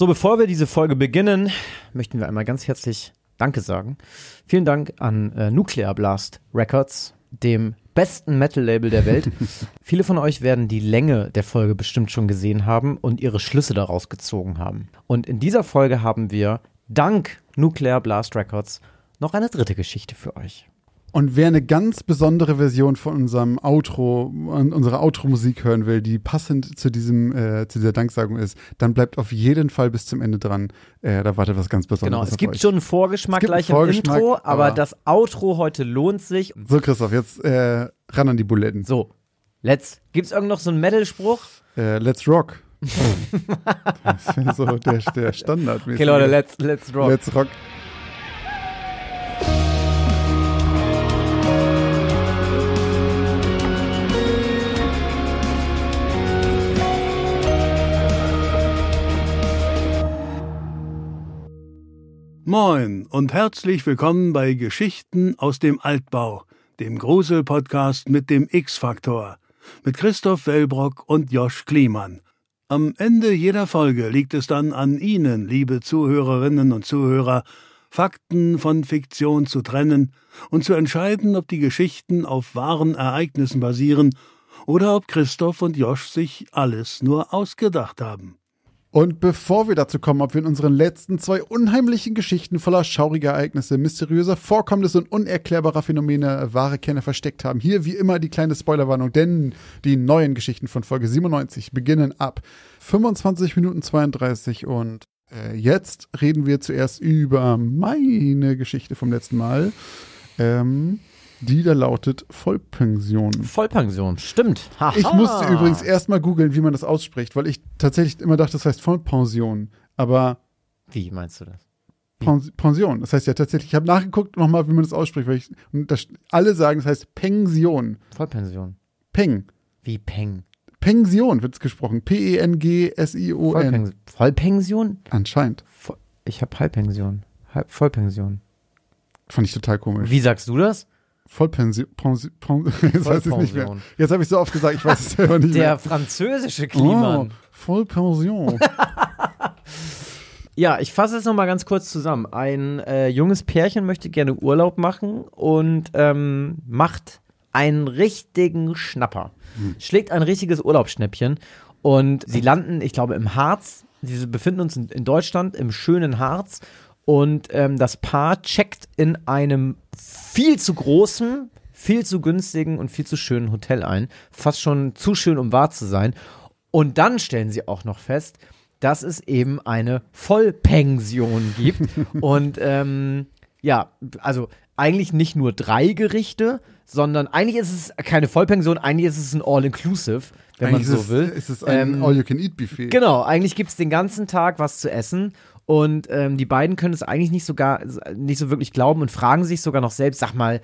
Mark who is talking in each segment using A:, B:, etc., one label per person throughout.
A: So, bevor wir diese Folge beginnen, möchten wir einmal ganz herzlich Danke sagen. Vielen Dank an äh, Nuclear Blast Records, dem besten Metal-Label der Welt. Viele von euch werden die Länge der Folge bestimmt schon gesehen haben und ihre Schlüsse daraus gezogen haben. Und in dieser Folge haben wir dank Nuclear Blast Records noch eine dritte Geschichte für euch.
B: Und wer eine ganz besondere Version von unserem Outro, unserer Outro-Musik hören will, die passend zu diesem, äh, zu dieser Danksagung ist, dann bleibt auf jeden Fall bis zum Ende dran. Äh, da wartet was ganz Besonderes.
A: Genau, es gibt schon einen Vorgeschmack gleich einen Vorgeschmack, im Intro, aber, aber, das Outro heute lohnt sich.
B: So, Christoph, jetzt äh, ran an die Buletten.
A: So, let's. Gibt's irgend noch so einen Metal-Spruch?
B: Äh, let's rock. das ist so der, der Standard.
A: Okay, Leute, let's, let's rock.
B: Let's rock.
C: Moin und herzlich willkommen bei Geschichten aus dem Altbau, dem Grusel-Podcast mit dem X-Faktor, mit Christoph Wellbrock und Josch Kliemann. Am Ende jeder Folge liegt es dann an Ihnen, liebe Zuhörerinnen und Zuhörer, Fakten von Fiktion zu trennen und zu entscheiden, ob die Geschichten auf wahren Ereignissen basieren oder ob Christoph und Josch sich alles nur ausgedacht haben.
B: Und bevor wir dazu kommen, ob wir in unseren letzten zwei unheimlichen Geschichten voller schauriger Ereignisse, mysteriöser Vorkommnisse und unerklärbarer Phänomene wahre Kerne versteckt haben, hier wie immer die kleine Spoilerwarnung, denn die neuen Geschichten von Folge 97 beginnen ab 25 Minuten 32 und äh, jetzt reden wir zuerst über meine Geschichte vom letzten Mal. Ähm, die da lautet Vollpension.
A: Vollpension, stimmt.
B: Haha. Ich musste übrigens erstmal googeln, wie man das ausspricht, weil ich tatsächlich immer dachte, das heißt Vollpension. Aber.
A: Wie meinst du das?
B: Pension. Das heißt ja tatsächlich, ich habe nachgeguckt nochmal, wie man das ausspricht, weil ich, das, alle sagen, das heißt Pension.
A: Vollpension.
B: Peng.
A: Wie Peng?
B: Pension wird es gesprochen. P-E-N-G-S-I-O-N.
A: Vollpension? Vollpension?
B: Anscheinend.
A: Ich habe Halbpension. Halb Vollpension.
B: Fand ich total komisch.
A: Wie sagst du das?
B: Vollpension. Pension, jetzt weiß ich nicht mehr. Jetzt habe ich so oft gesagt, ich weiß es selber nicht
A: Der
B: mehr.
A: Der französische Klima. Oh,
B: Vollpension.
A: ja, ich fasse es nochmal ganz kurz zusammen. Ein äh, junges Pärchen möchte gerne Urlaub machen und ähm, macht einen richtigen Schnapper. Hm. Schlägt ein richtiges Urlaubsschnäppchen und sie landen, ich glaube, im Harz. Sie befinden uns in, in Deutschland, im schönen Harz und ähm, das Paar checkt in einem viel zu großen, viel zu günstigen und viel zu schönen Hotel ein. Fast schon zu schön, um wahr zu sein. Und dann stellen sie auch noch fest, dass es eben eine Vollpension gibt. und ähm, ja, also eigentlich nicht nur drei Gerichte, sondern eigentlich ist es keine Vollpension, eigentlich ist es ein All-Inclusive, wenn eigentlich man so will.
B: Ist es ein ähm, All-You-Can-Eat-Buffet?
A: Genau, eigentlich gibt es den ganzen Tag was zu essen und ähm, die beiden können es eigentlich nicht, sogar, nicht so wirklich glauben und fragen sich sogar noch selbst, sag mal,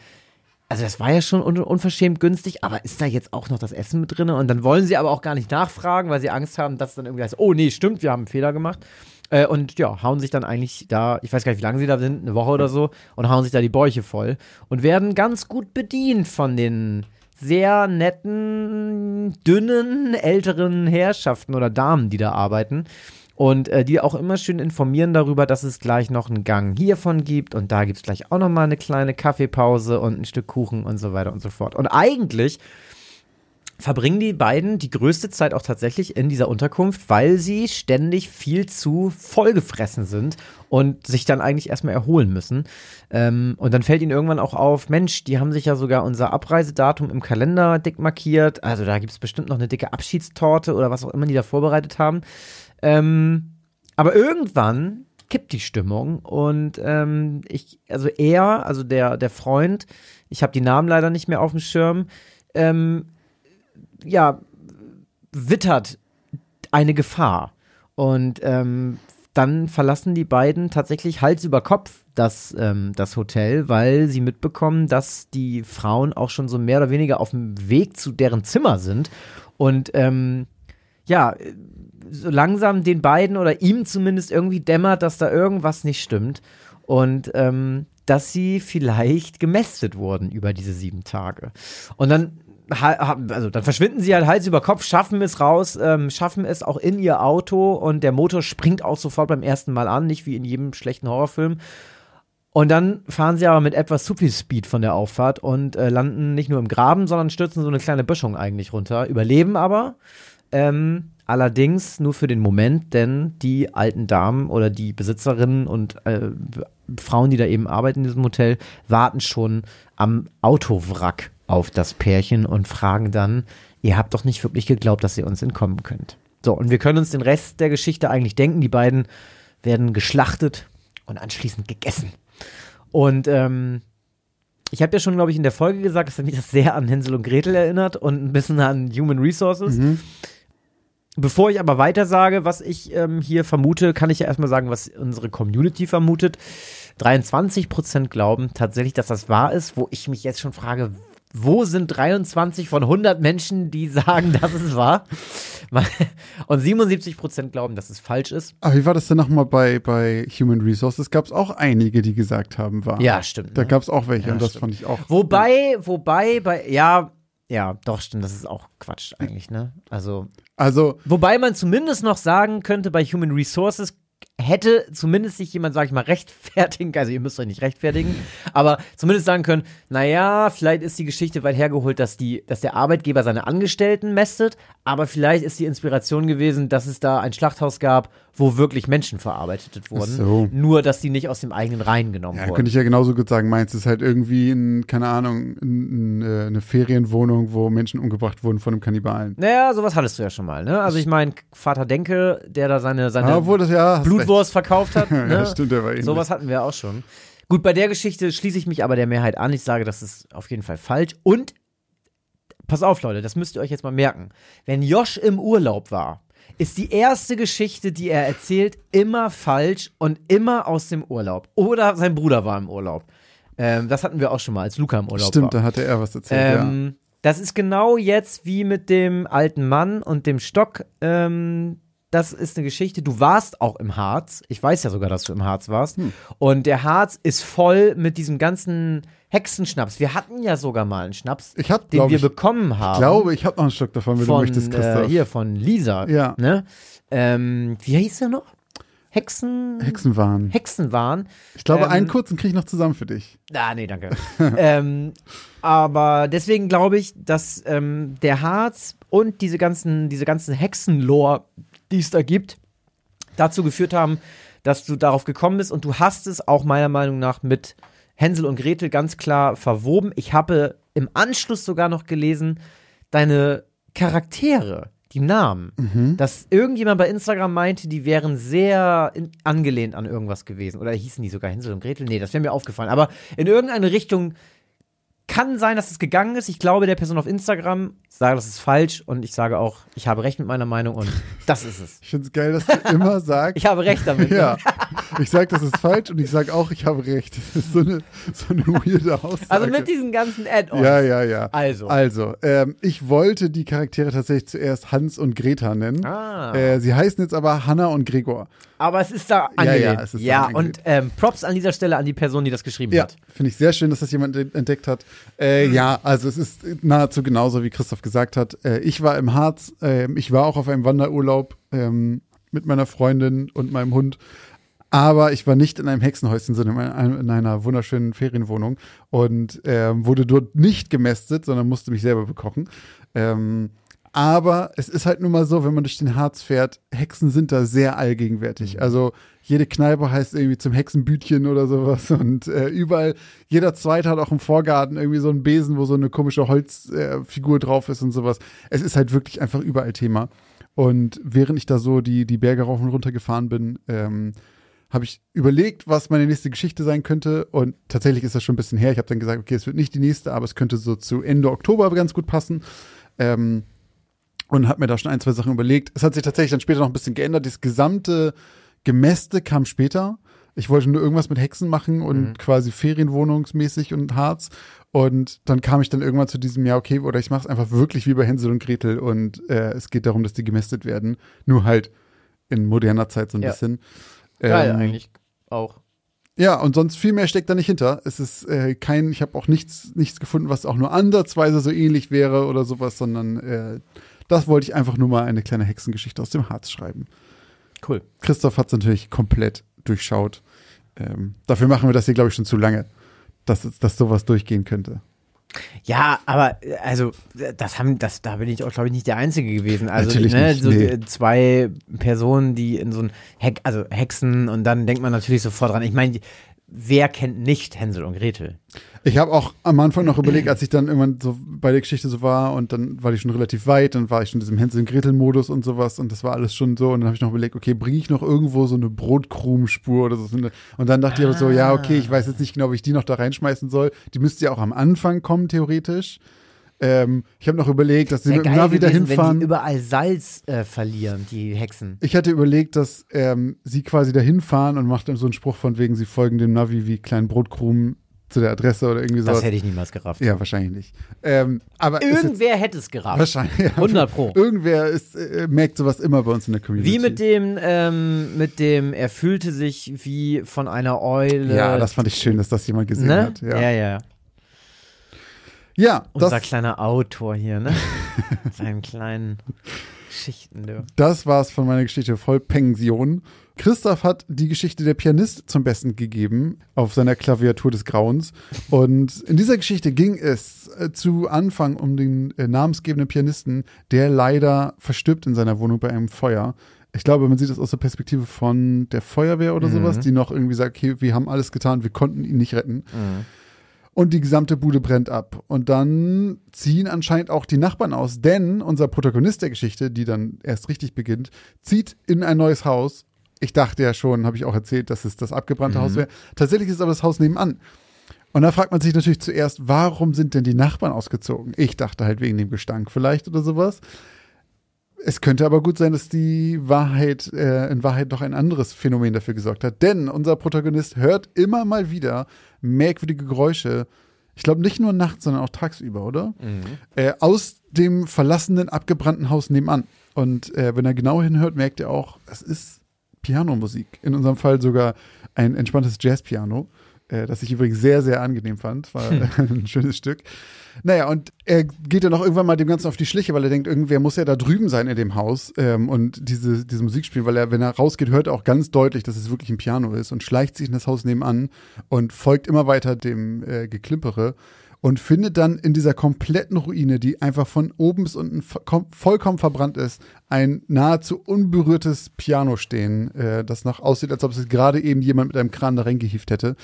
A: also das war ja schon un unverschämt günstig, aber ist da jetzt auch noch das Essen mit drin? Und dann wollen sie aber auch gar nicht nachfragen, weil sie Angst haben, dass dann irgendwie heißt, oh nee, stimmt, wir haben einen Fehler gemacht. Äh, und ja, hauen sich dann eigentlich da, ich weiß gar nicht, wie lange sie da sind, eine Woche oder so, und hauen sich da die Bäuche voll und werden ganz gut bedient von den sehr netten, dünnen, älteren Herrschaften oder Damen, die da arbeiten und äh, die auch immer schön informieren darüber, dass es gleich noch einen Gang hiervon gibt und da gibt es gleich auch nochmal eine kleine Kaffeepause und ein Stück Kuchen und so weiter und so fort. Und eigentlich verbringen die beiden die größte Zeit auch tatsächlich in dieser Unterkunft, weil sie ständig viel zu vollgefressen sind und sich dann eigentlich erstmal erholen müssen. Ähm, und dann fällt ihnen irgendwann auch auf, Mensch, die haben sich ja sogar unser Abreisedatum im Kalender dick markiert. Also da gibt es bestimmt noch eine dicke Abschiedstorte oder was auch immer die da vorbereitet haben. Ähm, aber irgendwann kippt die Stimmung und ähm, ich, also er, also der, der Freund, ich habe die Namen leider nicht mehr auf dem Schirm, ähm, ja, wittert eine Gefahr. Und ähm, dann verlassen die beiden tatsächlich Hals über Kopf das, ähm, das Hotel, weil sie mitbekommen, dass die Frauen auch schon so mehr oder weniger auf dem Weg zu deren Zimmer sind. Und ähm, ja, so langsam den beiden oder ihm zumindest irgendwie dämmert, dass da irgendwas nicht stimmt. Und ähm, dass sie vielleicht gemästet wurden über diese sieben Tage. Und dann also dann verschwinden sie halt Hals über Kopf, schaffen es raus, ähm, schaffen es auch in ihr Auto und der Motor springt auch sofort beim ersten Mal an, nicht wie in jedem schlechten Horrorfilm. Und dann fahren sie aber mit etwas zu viel Speed von der Auffahrt und äh, landen nicht nur im Graben, sondern stürzen so eine kleine Böschung eigentlich runter, überleben aber. Ähm, allerdings nur für den Moment, denn die alten Damen oder die Besitzerinnen und äh, Frauen, die da eben arbeiten in diesem Hotel, warten schon am Autowrack auf das Pärchen und fragen dann, ihr habt doch nicht wirklich geglaubt, dass ihr uns entkommen könnt. So, und wir können uns den Rest der Geschichte eigentlich denken. Die beiden werden geschlachtet und anschließend gegessen. Und ähm, ich habe ja schon, glaube ich, in der Folge gesagt, dass mich das sehr an Hänsel und Gretel erinnert und ein bisschen an Human Resources. Mhm. Bevor ich aber weiter sage, was ich ähm, hier vermute, kann ich ja erstmal sagen, was unsere Community vermutet. 23 Prozent glauben tatsächlich, dass das wahr ist, wo ich mich jetzt schon frage, wo sind 23 von 100 Menschen, die sagen, dass es wahr? Und 77 Prozent glauben, dass es falsch ist.
B: Aber wie war das denn nochmal bei, bei Human Resources? Gab es auch einige, die gesagt haben, wahr.
A: Ja, stimmt.
B: Da ne? gab es auch welche ja, und das stimmt. fand ich auch.
A: Wobei, wobei, bei, ja, ja, doch, stimmt, das ist auch Quatsch eigentlich, ne? Also.
B: Also.
A: Wobei man zumindest noch sagen könnte, bei Human Resources hätte zumindest sich jemand, sag ich mal, rechtfertigen, also ihr müsst euch nicht rechtfertigen, aber zumindest sagen können, naja, vielleicht ist die Geschichte weit hergeholt, dass, die, dass der Arbeitgeber seine Angestellten mästet, aber vielleicht ist die Inspiration gewesen, dass es da ein Schlachthaus gab, wo wirklich Menschen verarbeitet wurden. So. Nur, dass die nicht aus dem eigenen Reihen genommen
B: ja,
A: wurden.
B: Könnte ich ja genauso gut sagen, meinst du, ist halt irgendwie, in, keine Ahnung, in, in, äh, eine Ferienwohnung, wo Menschen umgebracht wurden von einem Kannibalen.
A: Naja, sowas hattest du ja schon mal, ne? Also ich meine, Vater Denke, der da seine, seine
B: ja, obwohl das, ja,
A: Blutwurst verkauft hat. ne?
B: ja, stimmt, der war
A: ähnlich. Sowas hatten wir auch schon. Gut, bei der Geschichte schließe ich mich aber der Mehrheit an. Ich sage, das ist auf jeden Fall falsch. Und pass auf, Leute, das müsst ihr euch jetzt mal merken. Wenn Josh im Urlaub war, ist die erste Geschichte, die er erzählt, immer falsch und immer aus dem Urlaub. Oder sein Bruder war im Urlaub. Ähm, das hatten wir auch schon mal, als Luca im Urlaub
B: Stimmt,
A: war.
B: da hatte er was erzählt,
A: ähm, ja. Das ist genau jetzt wie mit dem alten Mann und dem Stock. Ähm, das ist eine Geschichte. Du warst auch im Harz. Ich weiß ja sogar, dass du im Harz warst. Hm. Und der Harz ist voll mit diesem ganzen Hexenschnaps. Wir hatten ja sogar mal einen Schnaps,
B: ich hab,
A: den wir
B: ich,
A: bekommen haben.
B: Ich glaube, ich habe noch einen Stück davon, wenn
A: von,
B: du möchtest, Christoph.
A: Äh, hier, von Lisa.
B: Ja.
A: Ne? Ähm, wie hieß der noch? Hexen.
B: Hexenwahn.
A: Hexenwahn.
B: Ich glaube, ähm, einen kurzen kriege ich noch zusammen für dich.
A: Ah, nee, danke. ähm, aber deswegen glaube ich, dass ähm, der Harz und diese ganzen, diese ganzen Hexenlore, die es da gibt, dazu geführt haben, dass du darauf gekommen bist und du hast es auch meiner Meinung nach mit Hänsel und Gretel ganz klar verwoben. Ich habe im Anschluss sogar noch gelesen, deine Charaktere, die Namen, mhm. dass irgendjemand bei Instagram meinte, die wären sehr in, angelehnt an irgendwas gewesen. Oder hießen die sogar Hänsel und Gretel? Nee, das wäre mir aufgefallen. Aber in irgendeine Richtung kann sein, dass es gegangen ist. Ich glaube der Person auf Instagram, sage, das ist falsch und ich sage auch, ich habe recht mit meiner Meinung und das ist es.
B: Ich finde es geil, dass du immer sagst.
A: ich habe recht damit.
B: Ne? Ich sage, das ist falsch und ich sage auch, ich habe recht. Das ist so eine, so eine weirde Aussage.
A: Also mit diesen ganzen Add-ons.
B: Ja, ja, ja.
A: Also.
B: Also, ähm, ich wollte die Charaktere tatsächlich zuerst Hans und Greta nennen.
A: Ah.
B: Äh, sie heißen jetzt aber Hanna und Gregor.
A: Aber es ist da angelehnt.
B: Ja, ja, es ist
A: ja
B: da angelehnt.
A: und ähm, Props an dieser Stelle an die Person, die das geschrieben
B: ja,
A: hat.
B: Finde ich sehr schön, dass das jemand entdeckt hat. Äh, mhm. Ja, also es ist nahezu genauso, wie Christoph gesagt hat. Äh, ich war im Harz, äh, ich war auch auf einem Wanderurlaub ähm, mit meiner Freundin und meinem Hund. Aber ich war nicht in einem Hexenhäuschen, sondern in einer wunderschönen Ferienwohnung und äh, wurde dort nicht gemästet, sondern musste mich selber bekochen. Ähm, aber es ist halt nun mal so, wenn man durch den Harz fährt, Hexen sind da sehr allgegenwärtig. Mhm. Also jede Kneipe heißt irgendwie zum Hexenbütchen oder sowas und äh, überall, jeder Zweite hat auch im Vorgarten irgendwie so einen Besen, wo so eine komische Holzfigur äh, drauf ist und sowas. Es ist halt wirklich einfach überall Thema. Und während ich da so die, die Berge rauf und runter gefahren bin, ähm, habe ich überlegt, was meine nächste Geschichte sein könnte. Und tatsächlich ist das schon ein bisschen her. Ich habe dann gesagt, okay, es wird nicht die nächste, aber es könnte so zu Ende Oktober ganz gut passen. Ähm, und habe mir da schon ein, zwei Sachen überlegt. Es hat sich tatsächlich dann später noch ein bisschen geändert. Das gesamte Gemäste kam später. Ich wollte nur irgendwas mit Hexen machen und mhm. quasi Ferienwohnungsmäßig und Harz. Und dann kam ich dann irgendwann zu diesem, ja, okay, oder ich mache es einfach wirklich wie bei Hänsel und Gretel und äh, es geht darum, dass die gemästet werden. Nur halt in moderner Zeit so ein
A: ja.
B: bisschen.
A: Geil, ähm, eigentlich auch.
B: Ja, und sonst viel mehr steckt da nicht hinter. Es ist äh, kein, ich habe auch nichts, nichts gefunden, was auch nur ansatzweise so ähnlich wäre oder sowas, sondern äh, das wollte ich einfach nur mal eine kleine Hexengeschichte aus dem Harz schreiben.
A: Cool.
B: Christoph hat es natürlich komplett durchschaut. Ähm, dafür machen wir das hier, glaube ich, schon zu lange, dass, dass sowas durchgehen könnte.
A: Ja, aber äh, also das haben, das, da bin ich auch, glaube ich, nicht der Einzige gewesen. Also
B: Natürlich
A: ne,
B: nicht,
A: so
B: nee.
A: äh, zwei Personen, die in so ein Heck, also Hexen und dann denkt man natürlich sofort dran. Ich meine, wer kennt nicht Hänsel und Gretel?
B: Ich habe auch am Anfang noch überlegt, als ich dann irgendwann so bei der Geschichte so war und dann war ich schon relativ weit, dann war ich schon in diesem Hänsel und Gretel Modus und sowas und das war alles schon so und dann habe ich noch überlegt, okay, bringe ich noch irgendwo so eine Brotkrumenspur oder so und dann dachte ich aber so, ja, okay, ich weiß jetzt nicht genau, wie ich die noch da reinschmeißen soll. Die müsste ja auch am Anfang kommen theoretisch. Ähm, ich habe noch überlegt, dass sie mit dem Navi dahin
A: gewesen, wenn
B: fahren.
A: die überall Salz äh, verlieren, die Hexen.
B: Ich hatte überlegt, dass ähm, sie quasi dahin fahren und macht dann so einen Spruch von wegen, sie folgen dem Navi wie kleinen Brotkrumen zu der Adresse oder irgendwie
A: Das
B: sowas.
A: hätte ich niemals gerafft.
B: Ja, wahrscheinlich nicht. Ähm, aber ist jetzt,
A: Irgendwer hätte es gerafft.
B: wahrscheinlich. Ja,
A: 100 Pro.
B: Irgendwer ist, äh, merkt sowas immer bei uns in der Community.
A: Wie mit dem, ähm, mit dem, er fühlte sich wie von einer Eule.
B: Ja, das fand ich schön, dass das jemand gesehen
A: ne?
B: hat. Ja,
A: ja,
B: ja,
A: ja. Unser
B: das,
A: kleiner Autor hier, ne? Mit Seinen kleinen Geschichten, du.
B: das war's von meiner Geschichte Vollpension. Christoph hat die Geschichte der Pianist zum Besten gegeben auf seiner Klaviatur des Grauens. Und in dieser Geschichte ging es äh, zu Anfang um den äh, namensgebenden Pianisten, der leider verstirbt in seiner Wohnung bei einem Feuer. Ich glaube, man sieht das aus der Perspektive von der Feuerwehr oder sowas, die noch irgendwie sagt, okay, wir haben alles getan, wir konnten ihn nicht retten. Und die gesamte Bude brennt ab. Und dann ziehen anscheinend auch die Nachbarn aus, denn unser Protagonist der Geschichte, die dann erst richtig beginnt, zieht in ein neues Haus. Ich dachte ja schon, habe ich auch erzählt, dass es das abgebrannte Haus wäre. Tatsächlich ist aber das Haus nebenan. Und da fragt man sich natürlich zuerst, warum sind denn die Nachbarn ausgezogen? Ich dachte halt wegen dem Gestank vielleicht oder sowas. Es könnte aber gut sein, dass die Wahrheit äh, in Wahrheit noch ein anderes Phänomen dafür gesorgt hat. Denn unser Protagonist hört immer mal wieder merkwürdige Geräusche. Ich glaube nicht nur nachts, sondern auch tagsüber, oder? Äh, aus dem verlassenen, abgebrannten Haus nebenan. Und äh, wenn er genau hinhört, merkt er auch, es ist Pianomusik. In unserem Fall sogar ein entspanntes Jazzpiano, äh, das ich übrigens sehr, sehr angenehm fand. War ein schönes Stück. Naja, und er geht dann auch irgendwann mal dem Ganzen auf die Schliche, weil er denkt, irgendwer muss ja da drüben sein in dem Haus ähm, und diese, diese Musik spielen, weil er, wenn er rausgeht, hört er auch ganz deutlich, dass es wirklich ein Piano ist und schleicht sich in das Haus nebenan und folgt immer weiter dem äh, Geklimpere und findet dann in dieser kompletten Ruine, die einfach von oben bis unten vo- vollkommen verbrannt ist, ein nahezu unberührtes Piano stehen, äh, das noch aussieht, als ob es gerade eben jemand mit einem Kran da reingehieft hätte.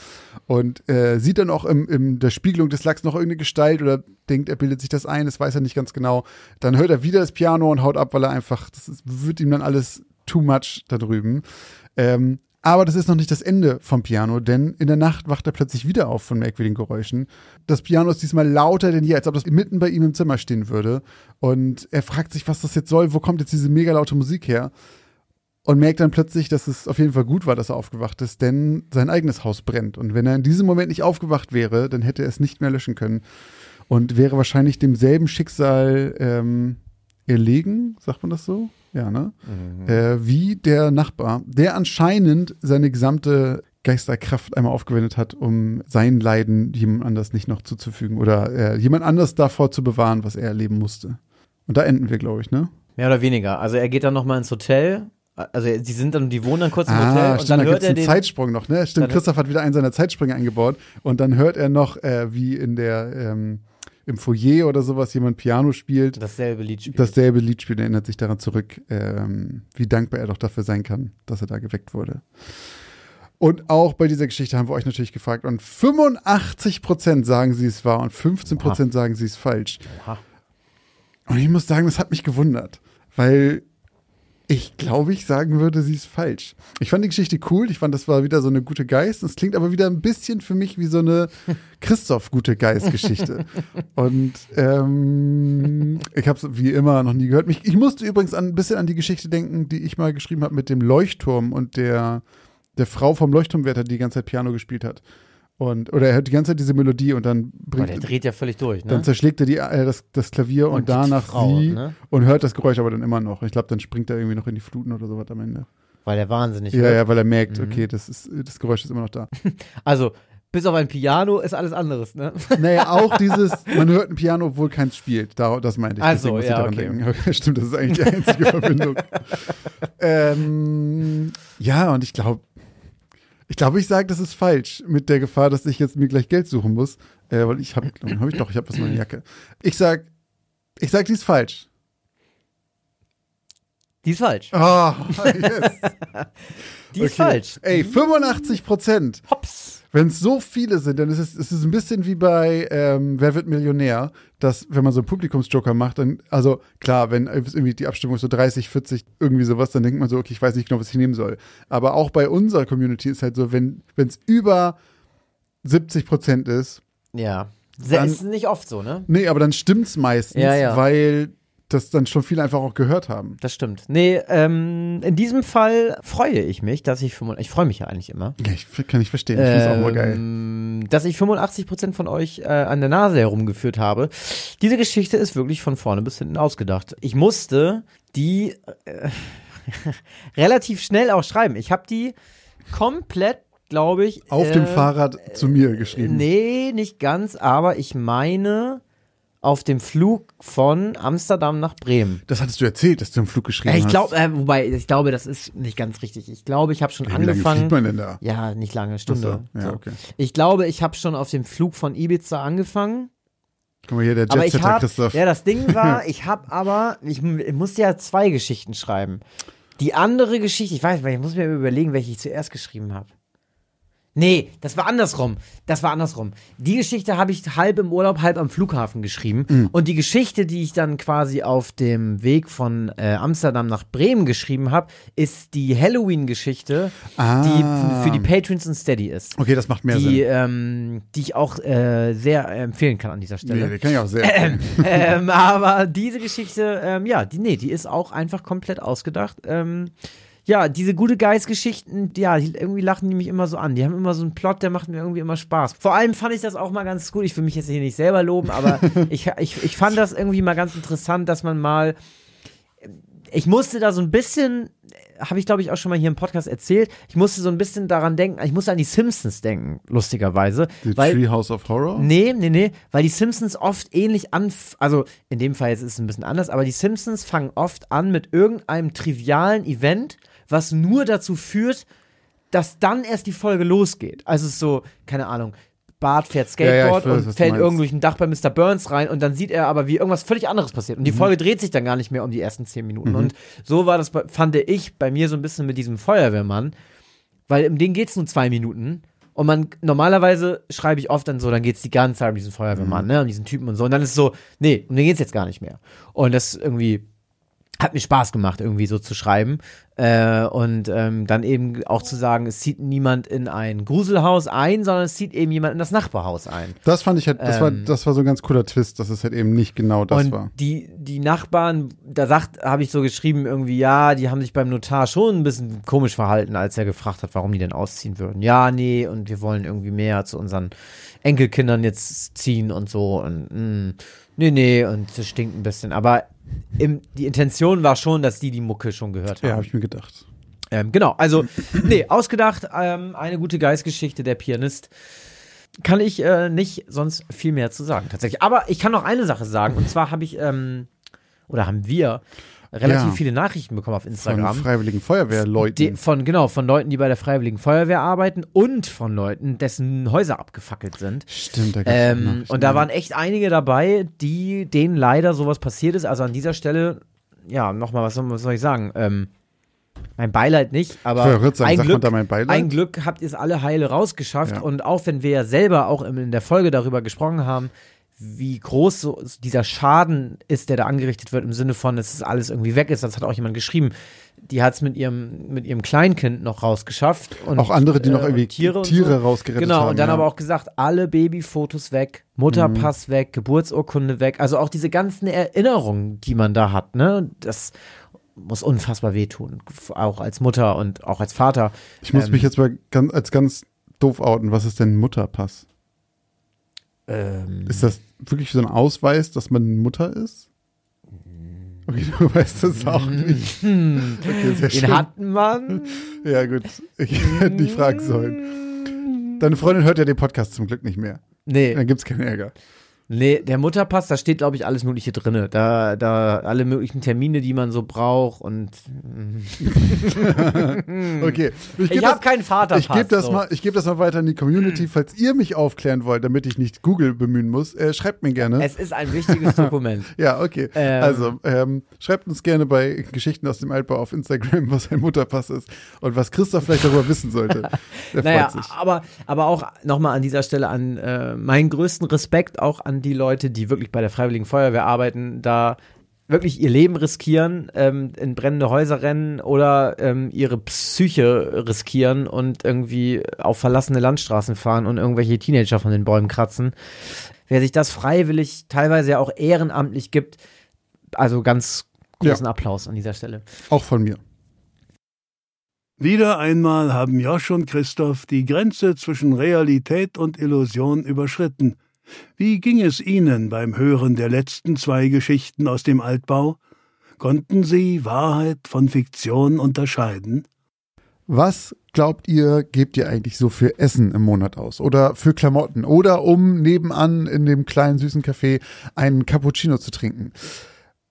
B: Und äh, sieht dann auch im, in der Spiegelung des Lachs noch irgendeine Gestalt oder denkt, er bildet sich das ein, das weiß er nicht ganz genau. Dann hört er wieder das Piano und haut ab, weil er einfach, das ist, wird ihm dann alles too much da drüben. Ähm, aber das ist noch nicht das Ende vom Piano, denn in der Nacht wacht er plötzlich wieder auf von merkwürdigen Geräuschen. Das Piano ist diesmal lauter denn je, als ob das mitten bei ihm im Zimmer stehen würde. Und er fragt sich, was das jetzt soll, wo kommt jetzt diese mega laute Musik her? Und merkt dann plötzlich, dass es auf jeden Fall gut war, dass er aufgewacht ist, denn sein eigenes Haus brennt. Und wenn er in diesem Moment nicht aufgewacht wäre, dann hätte er es nicht mehr löschen können und wäre wahrscheinlich demselben Schicksal ähm, erlegen, sagt man das so? Ja, ne? Äh, wie der Nachbar, der anscheinend seine gesamte Geisterkraft einmal aufgewendet hat, um sein Leiden jemand anders nicht noch zuzufügen oder äh, jemand anders davor zu bewahren, was er erleben musste. Und da enden wir, glaube ich, ne?
A: Mehr oder weniger. Also er geht dann nochmal ins Hotel. Also die sind dann, die wohnen dann kurz im Hotel
B: Ah,
A: und
B: stimmt,
A: dann
B: da
A: hört er den.
B: Zeitsprung noch, ne? Stimmt, Christoph hat wieder einen seiner Zeitsprünge eingebaut und dann hört er noch, äh, wie in der, ähm, im Foyer oder sowas jemand Piano spielt.
A: dasselbe Lied spielt.
B: dasselbe Lied spielt, erinnert sich daran zurück, ähm, wie dankbar er doch dafür sein kann, dass er da geweckt wurde. Und auch bei dieser Geschichte haben wir euch natürlich gefragt und 85% sagen sie es wahr und 15% sagen sie es falsch.
A: Oha.
B: Und ich muss sagen, das hat mich gewundert, weil ich glaube, ich sagen würde, sie ist falsch. Ich fand die Geschichte cool. Ich fand, das war wieder so eine gute Geist. Es klingt aber wieder ein bisschen für mich wie so eine Christoph gute Geist-Geschichte. Und ähm, ich habe es wie immer noch nie gehört. Mich, ich musste übrigens an, ein bisschen an die Geschichte denken, die ich mal geschrieben habe mit dem Leuchtturm und der, der Frau vom Leuchtturmwärter, die die ganze Zeit Piano gespielt hat. Und, oder er hört die ganze Zeit diese Melodie und dann bringt,
A: der dreht ja völlig durch, ne?
B: dann zerschlägt er die, äh, das, das Klavier und,
A: Und
B: danach
A: Frau,
B: sie
A: ne?
B: und hört das Geräusch aber dann immer noch. Ich glaube, dann springt er irgendwie noch in die Fluten oder sowas am Ende.
A: weil er wahnsinnig
B: Ja,
A: wird.
B: ja, weil er merkt,
A: Mhm.
B: okay, das, ist, das Geräusch ist immer noch da.
A: Also, bis auf ein Piano ist alles anderes, ne?
B: Naja, auch dieses, man hört ein Piano, obwohl keins spielt. Da, das meinte ich.
A: Ach
B: Deswegen
A: so,
B: muss
A: ja,
B: daran
A: okay.
B: denken. Stimmt, das ist eigentlich die einzige Verbindung. ähm, ja, und ich glaube, ich glaube, ich sage, das ist falsch. Mit der Gefahr, dass ich jetzt mir gleich Geld suchen muss. Äh, weil ich habe, habe ich doch, ich habe was in meiner Jacke. Ich sag, ich sag, die ist falsch.
A: Die ist falsch.
B: Oh, yes.
A: Die ist
B: Okay.
A: falsch.
B: Ey, 85 Prozent.
A: Hops.
B: Wenn es so viele sind, dann ist es, es ist ein bisschen wie bei ähm, Wer wird Millionär, dass wenn man so einen Publikumsjoker macht, dann, also klar, wenn irgendwie die Abstimmung so 30, 40, irgendwie sowas, dann denkt man so, okay, ich weiß nicht genau, was ich nehmen soll. Aber auch bei unserer Community ist halt so, wenn es über 70 Prozent ist,
A: Ja.
B: Dann-
A: ist nicht oft so, ne?
B: nee, aber dann stimmt's meistens,
A: Ja, ja.
B: weil das dann schon viele einfach auch gehört haben.
A: Das stimmt. Nee, ähm, in diesem Fall freue ich mich, dass ich 85, ich freue mich ja eigentlich immer.
B: Ja, ich kann ich verstehen, ich finde es auch immer geil.
A: Ähm, dass ich 85% von euch äh, an der Nase herumgeführt habe. Diese Geschichte ist wirklich von vorne bis hinten ausgedacht. Ich musste die äh, relativ schnell auch schreiben. Ich habe die komplett, glaube ich.
B: Auf
A: äh,
B: dem Fahrrad zu mir geschrieben.
A: Nee, nicht ganz, aber ich meine auf dem Flug von Amsterdam nach Bremen.
B: Das hattest du erzählt, dass du im Flug geschrieben
A: Äh, ich
B: hast.
A: glaube, äh, wobei, ich glaube, das ist nicht ganz richtig. Ich glaube, ich habe schon
B: Wie lange
A: angefangen.
B: fliegt man denn da?
A: Ja, nicht lange, Stunde.
B: So, ja,
A: So.
B: okay.
A: Ich glaube, ich habe schon auf dem Flug von Ibiza angefangen.
B: Guck mal hier, der Jetsetter
A: habe,
B: Christoph.
A: ja, das Ding war, ich habe aber, ich, ich musste ja zwei Geschichten schreiben. Die andere Geschichte, ich weiß nicht, ich muss mir überlegen, welche ich zuerst geschrieben habe. Nee, das war andersrum. Das war andersrum. Die Geschichte habe ich halb im Urlaub, halb am Flughafen geschrieben.
B: Mhm.
A: Und die Geschichte, die ich dann quasi auf dem Weg von äh, Amsterdam nach Bremen geschrieben habe, ist die Halloween-Geschichte,
B: Ah.
A: die für die Patrons und Steady ist.
B: Okay, das macht mehr
A: Die,
B: Sinn.
A: ähm, die ich auch äh, sehr empfehlen kann an dieser Stelle.
B: Nee, die kann ich auch sehr empfehlen.
A: ähm, aber diese Geschichte, ähm, ja, die, nee, die ist auch einfach komplett ausgedacht. Ähm, ja, diese gute Geist-Geschichten, ja, die, irgendwie lachen die mich immer so an. Die haben immer so einen Plot, der macht mir irgendwie immer Spaß. Vor allem fand ich das auch mal ganz gut. Ich will mich jetzt hier nicht selber loben, aber ich, ich, ich fand das irgendwie mal ganz interessant, dass man mal. Ich musste da so ein bisschen, habe ich glaube ich auch schon mal hier im Podcast erzählt, ich musste so ein bisschen daran denken, ich musste an die Simpsons denken, lustigerweise.
B: Die
A: weil,
B: Treehouse of Horror?
A: Nee, nee, nee, weil die Simpsons oft ähnlich an, also in dem Fall jetzt ist es ein bisschen anders, aber die Simpsons fangen oft an mit irgendeinem trivialen Event, was nur dazu führt, dass dann erst die Folge losgeht. Also es ist so, keine Ahnung, Bart fährt
B: Ja, ja,
A: Skateboard
B: weiß,
A: und fällt durch ein Dach bei Mr. Burns rein und dann sieht er aber, wie irgendwas völlig anderes passiert.
B: Mhm.
A: Und die Folge dreht sich dann gar nicht mehr um die ersten zehn Minuten. Und so war das, fand ich bei mir so ein bisschen mit diesem Feuerwehrmann, weil um den geht's nur zwei Minuten. Und man, normalerweise schreibe ich oft dann so, dann geht's die ganze Zeit um diesen Feuerwehrmann, ne, um diesen Typen und so. Und dann ist es so, nee, um den geht's jetzt gar nicht mehr. Und das irgendwie hat mir Spaß gemacht, irgendwie so zu schreiben. Äh, und ähm, dann eben auch zu sagen, es zieht niemand in ein Gruselhaus ein, sondern es zieht eben jemand in das Nachbarhaus ein.
B: Das fand ich halt, das, war,
A: Ähm.
B: das war so ein ganz cooler Twist, dass es halt eben nicht genau das
A: und
B: war.
A: die die Nachbarn, da sagt, habe ich so geschrieben irgendwie, ja, die haben sich beim Notar schon ein bisschen komisch verhalten, als er gefragt hat, warum die denn ausziehen würden. Ja, nee, und wir wollen irgendwie mehr zu unseren Enkelkindern jetzt ziehen und so und mh, nee, nee, und das stinkt ein bisschen. Aber im, die Intention war schon, dass die die Mucke schon gehört haben.
B: Ja, habe ich mir gedacht.
A: Ähm, genau, also, nee, ausgedacht, ähm, eine gute Geistgeschichte, der Pianist. Kann ich äh, nicht sonst viel mehr zu sagen, tatsächlich. Aber ich kann noch eine Sache sagen, und zwar habe ich, ähm, oder haben wir relativ
B: Ja.
A: viele Nachrichten bekommen auf
B: Von
A: Instagram.
B: Freiwilligen Feuerwehrleuten.
A: Die, von, genau, von Leuten, die bei der Freiwilligen Feuerwehr arbeiten und von Leuten, dessen Häuser abgefackelt sind.
B: Stimmt, da
A: Ähm, und da waren echt einige dabei, die denen leider sowas passiert ist. Also an dieser Stelle, ja, nochmal, was, soll- was soll ich sagen? Ähm, mein Beileid nicht, aber
B: sagen,
A: ein, Glück, ein Glück habt ihr es alle heile rausgeschafft.
B: Ja.
A: Und auch wenn wir ja selber auch in der Folge darüber gesprochen haben, wie groß so dieser Schaden ist, der da angerichtet wird, im Sinne von, dass es alles irgendwie weg ist. Das hat auch jemand geschrieben. Die hat es mit ihrem, mit ihrem Kleinkind noch rausgeschafft. Und,
B: Auch andere, die noch
A: äh,
B: irgendwie
A: und Tiere,
B: Tiere
A: so.
B: rausgerettet
A: Genau,
B: haben,
A: und dann
B: ja.
A: aber auch gesagt, alle Babyfotos weg, Mutterpass
B: Mhm.
A: weg, Geburtsurkunde weg. Also auch diese ganzen Erinnerungen, die man da hat, ne? Das muss unfassbar wehtun. Auch als Mutter und auch als Vater.
B: Ich muss
A: ähm,
B: mich jetzt mal ganz, als ganz doof outen. Was ist denn Mutterpass?
A: Ähm,
B: Ist das wirklich so ein Ausweis, dass man Mutter ist? Okay, du weißt es auch nicht. Okay, sehr
A: Den
B: schön.
A: hat man.
B: Ja, gut. Ich hätte nicht fragen sollen. Deine Freundin hört ja den Podcast zum Glück nicht mehr.
A: Nee,
B: Dann gibt's keinen Ärger.
A: Nee, der Mutterpass, da steht, glaube ich, alles Mögliche drinne. Da, da alle möglichen Termine, die man so braucht und
B: Okay.
A: ich
B: geb
A: habe keinen Vaterpass.
B: Ich gebe das,
A: so.
B: mal, ich geb das mal weiter in die Community. Falls ihr mich aufklären wollt, damit ich nicht Google bemühen muss, äh, schreibt mir gerne.
A: Es ist ein wichtiges Dokument.
B: ja, okay.
A: Ähm.
B: also, ähm, schreibt uns gerne bei Geschichten aus dem Altbau auf Instagram, was ein Mutterpass ist und was Christoph vielleicht darüber wissen sollte. Der
A: Naja, aber, aber auch nochmal an dieser Stelle an äh, meinen größten Respekt auch an die Leute, die wirklich bei der Freiwilligen Feuerwehr arbeiten, da wirklich ihr Leben riskieren, ähm, in brennende Häuser rennen oder ähm, ihre Psyche riskieren und irgendwie auf verlassene Landstraßen fahren und irgendwelche Teenager von den Bäumen kratzen. Wer sich das freiwillig, teilweise ja auch ehrenamtlich gibt, also ganz großen Applaus an dieser Stelle.
B: Auch von mir.
C: Wieder einmal haben Josch und Christoph die Grenze zwischen Realität und Illusion überschritten. Wie ging es Ihnen beim Hören der letzten zwei Geschichten aus dem Altbau? Konnten Sie Wahrheit von Fiktion unterscheiden?
B: Was glaubt ihr, gebt ihr eigentlich so für Essen im Monat aus? Oder für Klamotten? Oder um nebenan in dem kleinen süßen Café einen Cappuccino zu trinken?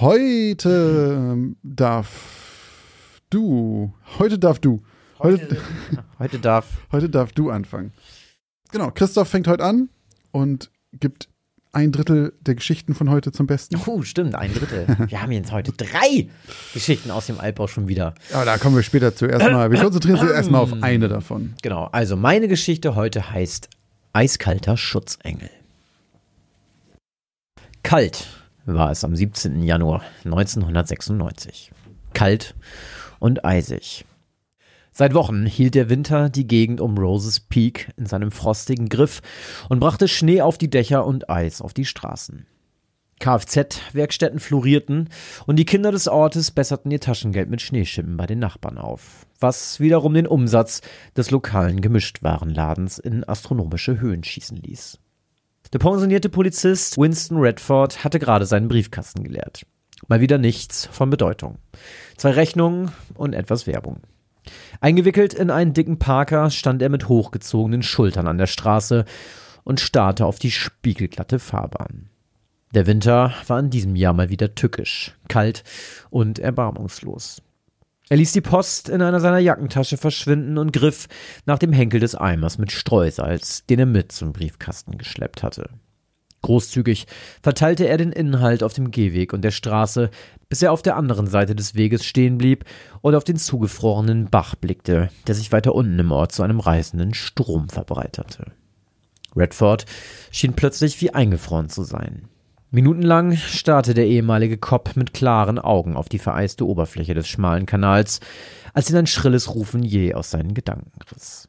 B: Heute ähm, darf du, heute darf du, heute,
A: Heute darf
B: heute darf du anfangen. Genau, Christoph fängt heute an und gibt ein Drittel der Geschichten von heute zum Besten.
A: Oh, stimmt, ein Drittel. Wir haben jetzt heute drei Geschichten aus dem Altbau schon wieder.
B: Aber da kommen wir später zu. Erstmal, wir konzentrieren uns erstmal auf eine davon.
A: Genau, also meine Geschichte heute heißt Eiskalter Schutzengel. Kalt war es am 17. Januar 1996. Kalt und eisig. Seit Wochen hielt der Winter die Gegend um Roses Peak in seinem frostigen Griff und brachte Schnee auf die Dächer und Eis auf die Straßen. Kfz-Werkstätten florierten und die Kinder des Ortes besserten ihr Taschengeld mit Schneeschippen bei den Nachbarn auf, was wiederum den Umsatz des lokalen Gemischtwarenladens in astronomische Höhen schießen ließ. Der pensionierte Polizist Winston Redford hatte gerade seinen Briefkasten geleert. Mal wieder nichts von Bedeutung. Zwei Rechnungen und etwas Werbung. Eingewickelt in einen dicken Parker stand er mit hochgezogenen Schultern an der Straße und starrte auf die spiegelglatte Fahrbahn. Der Winter war in diesem Jahr mal wieder tückisch, kalt und erbarmungslos. Er ließ die Post in einer seiner Jackentasche verschwinden und griff nach dem Henkel des Eimers mit Streusalz, den er mit zum Briefkasten geschleppt hatte. Großzügig verteilte er den Inhalt auf dem Gehweg und der Straße, bis er auf der anderen Seite des Weges stehen blieb und auf den zugefrorenen Bach blickte, der sich weiter unten im Ort zu einem reißenden Strom verbreiterte. Redford schien plötzlich wie eingefroren zu sein. Minutenlang starrte der ehemalige Cop mit klaren Augen auf die vereiste Oberfläche des schmalen Kanals, als ihn ein schrilles Rufen je aus seinen Gedanken riss.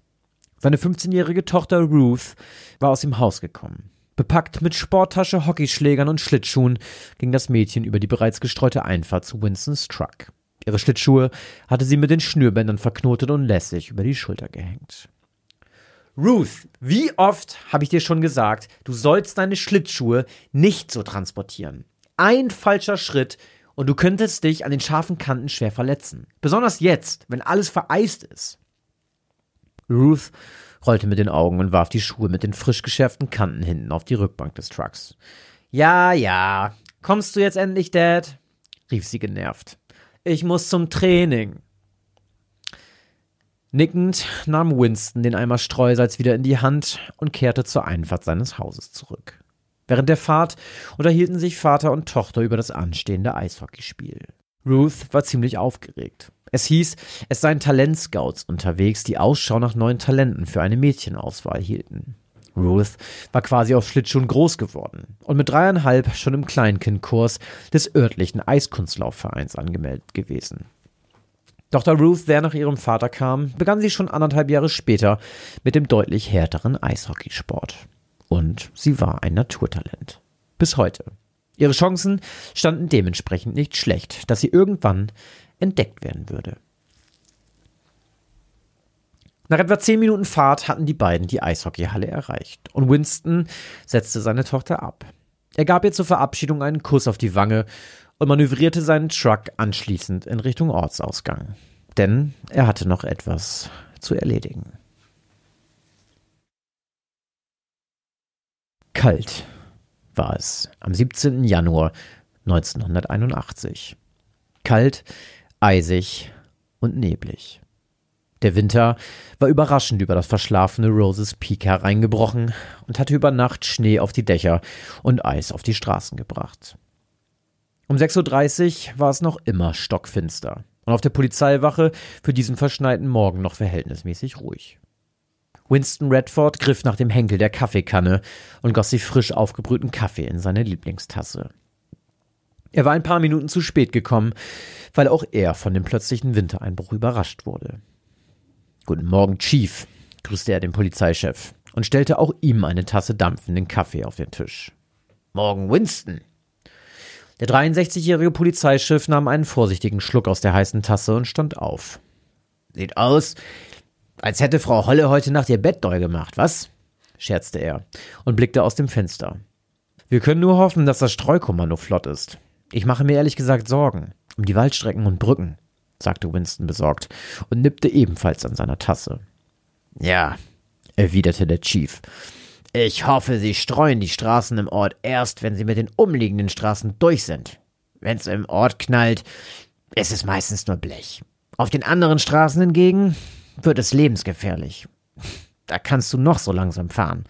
A: Seine 15-jährige Tochter Ruth war aus dem Haus gekommen. Bepackt mit Sporttasche, Hockeyschlägern und Schlittschuhen ging das Mädchen über die bereits gestreute Einfahrt zu Winstons Truck. Ihre Schlittschuhe hatte sie mit den Schnürbändern verknotet und lässig über die Schulter gehängt. Ruth, wie oft habe ich dir schon gesagt, du sollst deine Schlittschuhe nicht so transportieren. Ein falscher Schritt und du könntest dich an den scharfen Kanten schwer verletzen. Besonders jetzt, wenn alles vereist ist. Ruth rollte mit den Augen und warf die Schuhe mit den frisch geschärften Kanten hinten auf die Rückbank des Trucks. Ja, ja. Kommst du jetzt endlich, Dad? rief sie genervt. Ich muss zum Training. Nickend nahm Winston den Eimer Streusalz wieder in die Hand und kehrte zur Einfahrt seines Hauses zurück. Während der Fahrt unterhielten sich Vater und Tochter über das anstehende Eishockeyspiel. Ruth war ziemlich aufgeregt. Es hieß, es seien Talentscouts unterwegs, die Ausschau nach neuen Talenten für eine Mädchenauswahl hielten. Ruth war quasi auf Schlittschuhen groß geworden und mit dreieinhalb schon im Kleinkindkurs des örtlichen Eiskunstlaufvereins angemeldet gewesen. Da Ruth sehr nach ihrem Vater kam, begann sie schon anderthalb Jahre später mit dem deutlich härteren Eishockeysport. Und sie war ein Naturtalent. Bis heute. Ihre Chancen standen dementsprechend nicht schlecht, dass sie irgendwann entdeckt werden würde. Nach etwa zehn Minuten Fahrt hatten die beiden die Eishockeyhalle erreicht und Winston setzte seine Tochter ab. Er gab ihr zur Verabschiedung einen Kuss auf die Wange und manövrierte seinen Truck anschließend in Richtung Ortsausgang. Denn er hatte noch etwas zu erledigen. Kalt war es am 17. Januar 1981. Kalt, eisig und neblig. Der Winter war überraschend über das verschlafene Roses Peak hereingebrochen und hatte über Nacht Schnee auf die Dächer und Eis auf die Straßen gebracht. Um 6.30 Uhr war es noch immer stockfinster und auf der Polizeiwache für diesen verschneiten Morgen noch verhältnismäßig ruhig. Winston Redford griff nach dem Henkel der Kaffeekanne und goss sich frisch aufgebrühten Kaffee in seine Lieblingstasse. Er war ein paar Minuten zu spät gekommen, weil auch er von dem plötzlichen Wintereinbruch überrascht wurde. Guten Morgen, Chief, grüßte er den Polizeichef und stellte auch ihm eine Tasse dampfenden Kaffee auf den Tisch. Morgen, Winston, der 63-jährige Polizeichef nahm einen vorsichtigen Schluck aus der heißen Tasse und stand auf. Sieht aus, als hätte Frau Holle heute Nacht ihr Bett neu gemacht, was? scherzte er und blickte aus dem Fenster. Wir können nur hoffen, dass das Streukommando flott ist. Ich mache mir ehrlich gesagt Sorgen um die Waldstrecken und Brücken, sagte Winston besorgt und nippte ebenfalls an seiner Tasse. Ja, erwiderte der Chief. Ich hoffe, Sie streuen die Straßen im Ort erst, wenn Sie mit den umliegenden Straßen durch sind. Wenn's im Ort knallt, ist es meistens nur Blech. Auf den anderen Straßen hingegen wird es lebensgefährlich. Da kannst du noch so langsam fahren.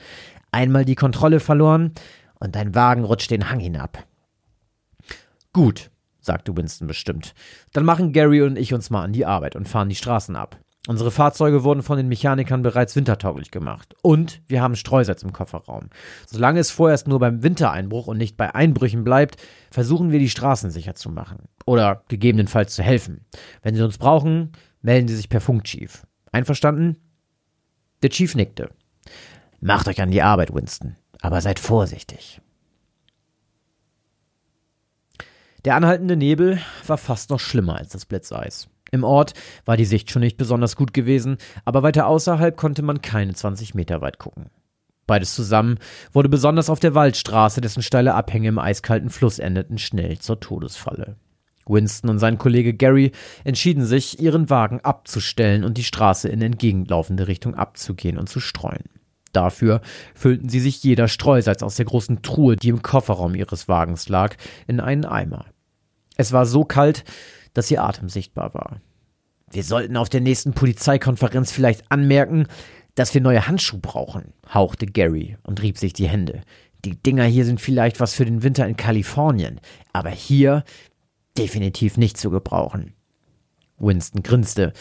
A: Einmal die Kontrolle verloren und dein Wagen rutscht den Hang hinab. Gut, sagte Winston bestimmt. Dann machen Gary und ich uns mal an die Arbeit und fahren die Straßen ab. Unsere Fahrzeuge wurden von den Mechanikern bereits wintertauglich gemacht. Und wir haben Streusatz im Kofferraum. Solange es vorerst nur beim Wintereinbruch und nicht bei Einbrüchen bleibt, versuchen wir die Straßen sicher zu machen. Oder gegebenenfalls zu helfen. Wenn Sie uns brauchen, melden Sie sich per Funk, Chief. Einverstanden? Der Chief nickte. Macht euch an die Arbeit, Winston. Aber seid vorsichtig. Der anhaltende Nebel war fast noch schlimmer als das Blitzeis. Im Ort war die Sicht schon nicht besonders gut gewesen, aber weiter außerhalb konnte man keine 20 Meter weit gucken. Beides zusammen wurde besonders auf der Waldstraße, dessen steile Abhänge im eiskalten Fluss endeten, schnell zur Todesfalle. Winston und sein Kollege Gary entschieden sich, ihren Wagen abzustellen und die Straße in entgegenlaufende Richtung abzugehen und zu streuen. Dafür füllten sie sich jeder Streusalz aus der großen Truhe, die im Kofferraum ihres Wagens lag, in einen Eimer. Es war so kalt, dass ihr Atem sichtbar war. Wir sollten auf der nächsten Polizeikonferenz vielleicht anmerken, dass wir neue Handschuhe brauchen, hauchte Gary und rieb sich die Hände. Die Dinger hier sind vielleicht was für den Winter in Kalifornien, aber hier definitiv nicht zu gebrauchen. Winston grinste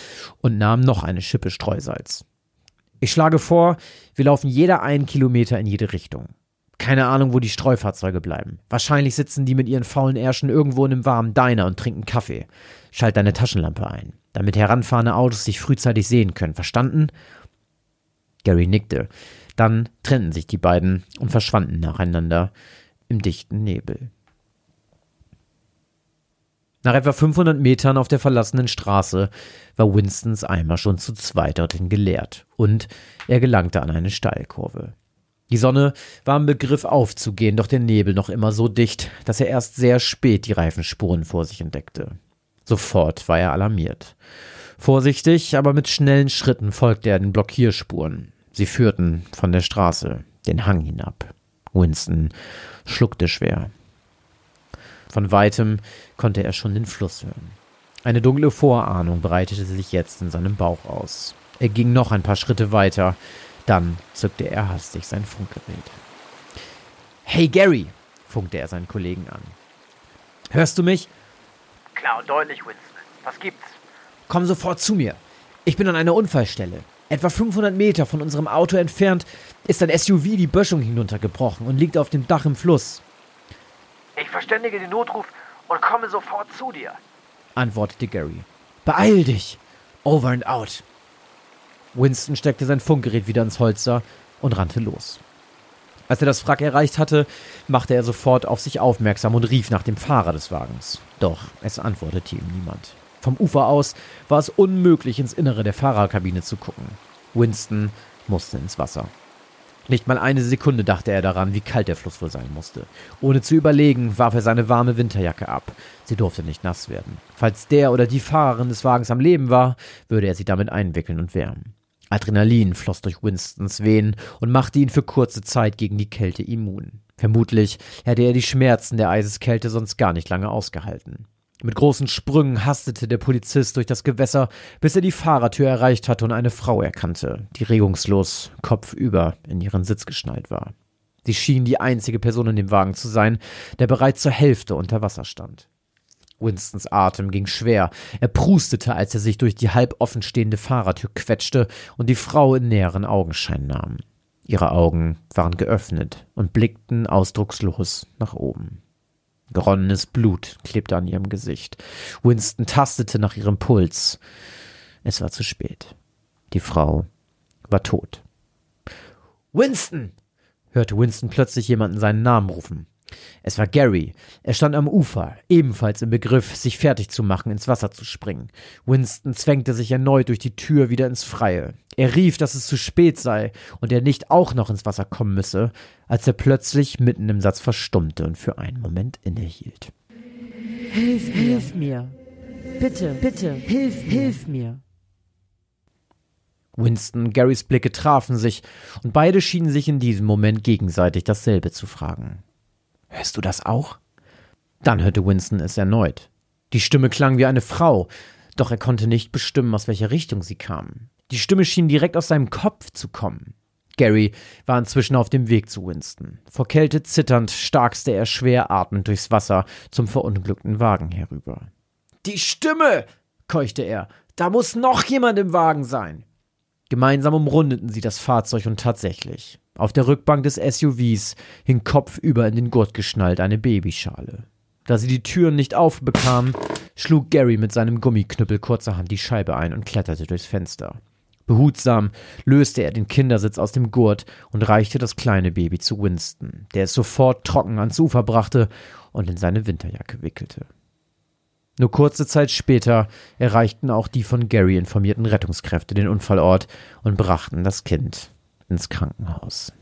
A: und nahm noch eine Schippe Streusalz. Ich schlage vor, wir laufen jeder einen Kilometer in jede Richtung. Keine Ahnung, wo die Streufahrzeuge bleiben. Wahrscheinlich sitzen die mit ihren faulen Ärschen irgendwo in einem warmen Diner und trinken Kaffee. Schalt deine Taschenlampe ein, damit heranfahrende Autos sich frühzeitig sehen können. Verstanden? Gary nickte. Dann trennten sich die beiden und verschwanden nacheinander im dichten Nebel. Nach etwa 500 Metern auf der verlassenen Straße war Winstons Eimer schon zu zweit dorthin geleert und er gelangte an eine Steilkurve. Die Sonne war im Begriff aufzugehen, doch der Nebel noch immer so dicht, dass er erst sehr spät die Reifenspuren vor sich entdeckte. Sofort war er alarmiert. Vorsichtig, aber mit schnellen Schritten folgte er den Blockierspuren. Sie führten von der Straße den Hang hinab. Winston schluckte schwer. Von weitem konnte er schon den Fluss hören. Eine dunkle Vorahnung breitete sich jetzt in seinem Bauch aus. Er ging noch ein paar Schritte weiter, dann zückte er hastig sein Funkgerät. Hey Gary, funkte er seinen Kollegen an. Hörst du mich?
D: Klar und deutlich, Winston. Was gibt's?
A: Komm sofort zu mir. Ich bin an einer Unfallstelle. Etwa 500 Meter von unserem Auto entfernt ist ein SUV die Böschung hinuntergebrochen und liegt auf dem Dach im Fluss.
D: Ich verständige den Notruf und komme sofort zu dir,
A: antwortete Gary. Beeil dich! Over and out! Winston steckte sein Funkgerät wieder ins Holster und rannte los. Als er das Wrack erreicht hatte, machte er sofort auf sich aufmerksam und rief nach dem Fahrer des Wagens. Doch es antwortete ihm niemand. Vom Ufer aus war es unmöglich, ins Innere der Fahrerkabine zu gucken. Winston musste ins Wasser. Nicht mal eine Sekunde dachte er daran, wie kalt der Fluss wohl sein musste. Ohne zu überlegen, warf er seine warme Winterjacke ab. Sie durfte nicht nass werden. Falls der oder die Fahrerin des Wagens am Leben war, würde er sie damit einwickeln und wärmen. Adrenalin floss durch Winstons Venen und machte ihn für kurze Zeit gegen die Kälte immun. Vermutlich hätte er die Schmerzen der Eiseskälte sonst gar nicht lange ausgehalten. Mit großen Sprüngen hastete der Polizist durch das Gewässer, bis er die Fahrertür erreicht hatte und eine Frau erkannte, die regungslos, kopfüber in ihren Sitz geschnallt war. Sie schien die einzige Person in dem Wagen zu sein, der bereits zur Hälfte unter Wasser stand. Winstons Atem ging schwer. Er prustete, als er sich durch die halb offenstehende Fahrertür quetschte und die Frau in näheren Augenschein nahm. Ihre Augen waren geöffnet und blickten ausdruckslos nach oben. Geronnenes Blut klebte an ihrem Gesicht. Winston tastete nach ihrem Puls. Es war zu spät. Die Frau war tot. Winston! hörte Winston plötzlich jemanden seinen Namen rufen. Es war Gary. Er stand am Ufer, ebenfalls im Begriff, sich fertig zu machen, ins Wasser zu springen. Winston zwängte sich erneut durch die Tür wieder ins Freie. Er rief, dass es zu spät sei und er nicht auch noch ins Wasser kommen müsse, als er plötzlich mitten im Satz verstummte und für einen Moment innehielt.
E: Hilf mir. Hilf mir. Bitte, bitte, hilf, hilf mir.
A: Winston und Garys Blicke trafen sich, und beide schienen sich in diesem Moment gegenseitig dasselbe zu fragen. Hörst du das auch? Dann hörte Winston es erneut. Die Stimme klang wie eine Frau, doch er konnte nicht bestimmen, aus welcher Richtung sie kam. Die Stimme schien direkt aus seinem Kopf zu kommen. Gary war inzwischen auf dem Weg zu Winston. Vor Kälte zitternd starkste er schwer atmend durchs Wasser zum verunglückten Wagen herüber. Die Stimme! keuchte er. Da muss noch jemand im Wagen sein. Gemeinsam umrundeten sie das Fahrzeug und tatsächlich. Auf der Rückbank des SUVs hing kopfüber in den Gurt geschnallt eine Babyschale. Da sie die Türen nicht aufbekamen, schlug Gary mit seinem Gummiknüppel kurzerhand die Scheibe ein und kletterte durchs Fenster. Behutsam löste er den Kindersitz aus dem Gurt und reichte das kleine Baby zu Winston, der es sofort trocken ans Ufer brachte und in seine Winterjacke wickelte. Nur kurze Zeit später erreichten auch die von Gary informierten Rettungskräfte den Unfallort und brachten das Kind ins Krankenhaus.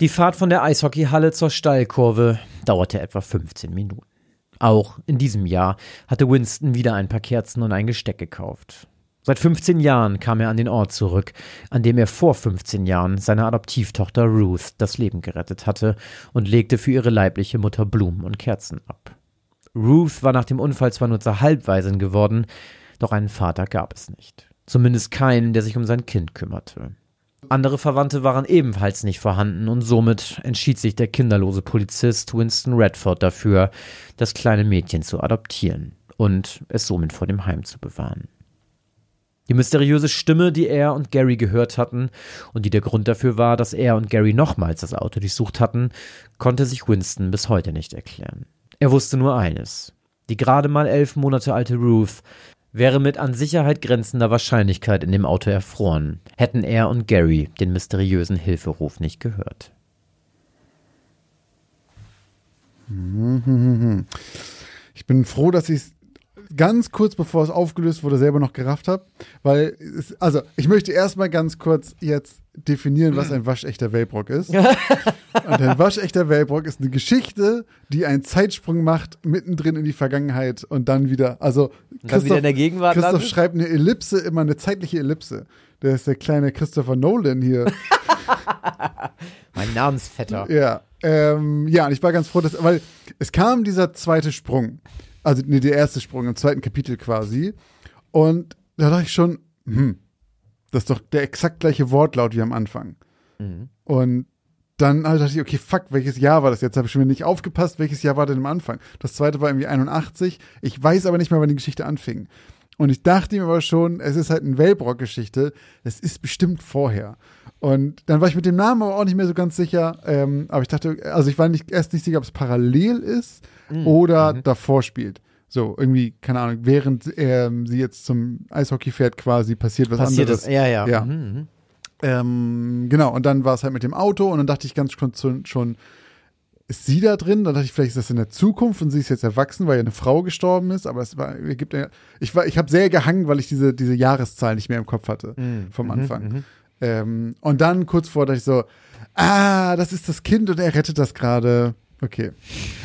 A: Die Fahrt von der Eishockeyhalle zur Stallkurve dauerte etwa 15 Minuten. Auch in diesem Jahr hatte Winston wieder ein paar Kerzen und ein Gesteck gekauft. Seit 15 Jahren kam er an den Ort zurück, an dem er vor 15 Jahren seiner Adoptivtochter Ruth das Leben gerettet hatte und legte für ihre leibliche Mutter Blumen und Kerzen ab. Ruth war nach dem Unfall zwar nur zur Halbwaisin geworden, doch einen Vater gab es nicht. Zumindest keinen, der sich um sein Kind kümmerte. Andere Verwandte waren ebenfalls nicht vorhanden und somit entschied sich der kinderlose Polizist Winston Redford dafür, das kleine Mädchen zu adoptieren und es somit vor dem Heim zu bewahren. Die mysteriöse Stimme, die er und Gary gehört hatten und die der Grund dafür war, dass er und Gary nochmals das Auto durchsucht hatten, konnte sich Winston bis heute nicht erklären. Er wusste nur eines. Die gerade mal elf Monate alte Ruth wäre mit an Sicherheit grenzender Wahrscheinlichkeit in dem Auto erfroren, hätten er und Gary den mysteriösen Hilferuf nicht gehört.
B: Ich bin froh, dass ich es ganz kurz bevor es aufgelöst wurde, selber noch gerafft habe. Weil, es, also, ich möchte erstmal ganz kurz jetzt definieren, was ein waschechter Wellbrock ist. Und ein waschechter Wellbrock ist eine Geschichte, die einen Zeitsprung macht, mittendrin in die Vergangenheit und dann wieder, also
A: dann wieder in der Gegenwart
B: Christoph
A: landet?
B: schreibt eine Ellipse, immer eine zeitliche Ellipse. Der ist der kleine Christopher Nolan hier.
A: Mein Namensvetter.
B: Ja, ähm, ja, und ich war ganz froh, dass, weil es kam dieser zweite Sprung, also nee, der erste Sprung im zweiten Kapitel quasi, und da dachte ich schon, hm, das ist doch der exakt gleiche Wortlaut wie am Anfang. Und dann halt dachte ich, okay, fuck, welches Jahr war das jetzt? Habe ich schon wieder nicht aufgepasst, welches Jahr war denn am Anfang? Das zweite war irgendwie 81. Ich weiß aber nicht mehr, wann die Geschichte anfing. Und ich dachte mir aber schon, es ist halt eine Wellbrock-Geschichte. Es ist bestimmt vorher. Und dann war ich mit dem Namen aber auch nicht mehr so ganz sicher. Ähm, aber ich dachte, also ich war nicht, erst nicht sicher, ob es parallel ist oder davor spielt. So, irgendwie, keine Ahnung, während ähm, sie jetzt zum Eishockey fährt, quasi passiert was
A: Passiert
B: anderes.
A: das? Ja, ja.
B: Ja.
A: Mhm, mhm.
B: Ähm, genau, und dann war es halt mit dem Auto und dann dachte ich ganz schon, schon, schon, ist sie da drin? Dann dachte ich, vielleicht ist das in der Zukunft und sie ist jetzt erwachsen, weil ja eine Frau gestorben ist, aber es war, gibt ja, ich war, ich habe sehr gehangen, weil ich diese, diese Jahreszahl nicht mehr im Kopf hatte vom Anfang. Ähm, und dann kurz vor dachte ich so, ah, das ist das Kind und er rettet das gerade. Okay.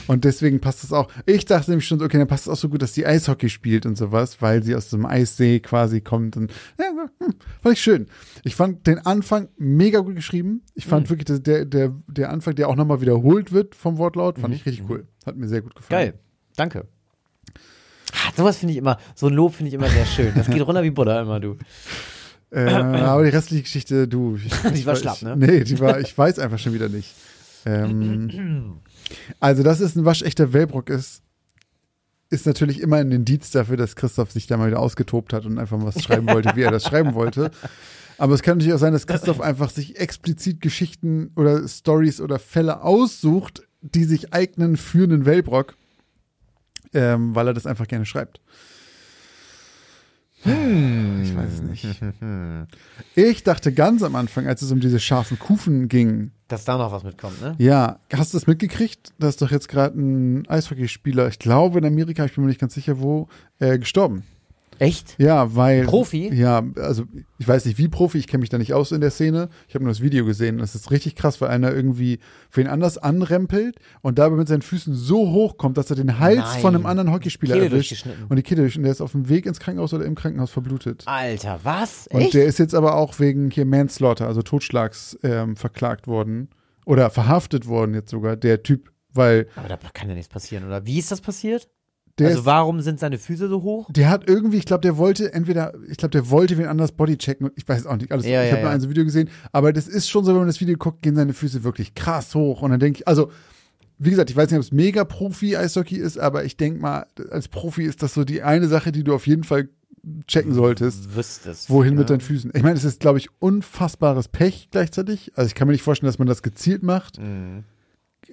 B: Und deswegen passt es auch. Ich dachte nämlich schon, okay, dann passt es auch so gut, dass sie Eishockey spielt und sowas, weil sie aus einem Eissee quasi kommt. Und ja, hm, fand ich schön. Ich fand den Anfang mega gut geschrieben. Ich fand
A: Mhm.
B: wirklich, dass der, der, der Anfang, der auch nochmal wiederholt wird vom Wortlaut, fand ich richtig cool. Hat mir sehr gut gefallen.
A: Mhm. Geil. Danke. Ah, sowas finde ich immer, so ein Lob finde ich immer sehr schön. Das geht runter wie Butter immer, du.
B: Äh, aber die restliche Geschichte, du. Ich,
A: Die
B: ich
A: war
B: weiß-
A: schlapp, ne?
B: Nee, die war, ich weiß einfach schon wieder nicht. Ähm, also, dass es ein waschechter Wellbrock ist, ist natürlich immer ein Indiz dafür, dass Christoph sich da mal wieder ausgetobt hat und einfach mal was schreiben wollte, wie er das schreiben wollte. Aber es kann natürlich auch sein, dass Christoph einfach sich explizit Geschichten oder Stories oder Fälle aussucht, die sich eignen für einen Wellbrock, ähm, weil er das einfach gerne schreibt. Ich weiß es nicht. Ich dachte ganz am Anfang, als es um diese scharfen Kufen ging,
A: Dass da noch was mitkommt, ne?
B: ja, hast du das mitgekriegt? Da ist doch jetzt gerade ein Eishockeyspieler, ich glaube in Amerika, ich bin mir nicht ganz sicher wo, äh, gestorben.
A: Echt?
B: Ja, weil.
A: Profi?
B: Ja, also ich weiß nicht wie Profi, ich kenne mich da nicht aus in der Szene. Ich habe nur das Video gesehen. Das ist richtig krass, weil einer irgendwie für ihn anders anrempelt und dabei mit seinen Füßen so hoch kommt, dass er den Hals
A: Nein.
B: von einem anderen Hockeyspieler
A: Kehle
B: erwischt. Und die Kehle durch. Und der ist auf dem Weg ins Krankenhaus oder im Krankenhaus verblutet.
A: Alter, was?
B: Und
A: Echt?
B: der ist jetzt aber auch wegen hier Manslaughter, also Totschlags, ähm, verklagt worden. Oder verhaftet worden jetzt sogar, der Typ, weil
A: Aber da kann ja nichts passieren, oder? Wie ist das passiert?
B: Der
A: also
B: ist,
A: warum sind seine Füße so hoch?
B: Der hat irgendwie, ich glaube, der wollte entweder, ich glaube, der wollte wen anders bodychecken. Ich weiß auch nicht alles.
A: Ja,
B: ich
A: ja,
B: habe nur
A: ja.
B: ein so Video gesehen, aber das ist schon so, wenn man das Video guckt, gehen seine Füße wirklich krass hoch. Und dann denke ich, also, wie gesagt, ich weiß nicht, ob es mega Profi-Eishockey ist, aber ich denke mal, als Profi ist das so die eine Sache, die du auf jeden Fall checken solltest.
A: Wüsstest.
B: Wohin
A: ja.
B: mit deinen Füßen? Ich meine, es ist, glaube ich, unfassbares Pech gleichzeitig. Also ich kann mir nicht vorstellen, dass man das gezielt macht.
A: Mhm.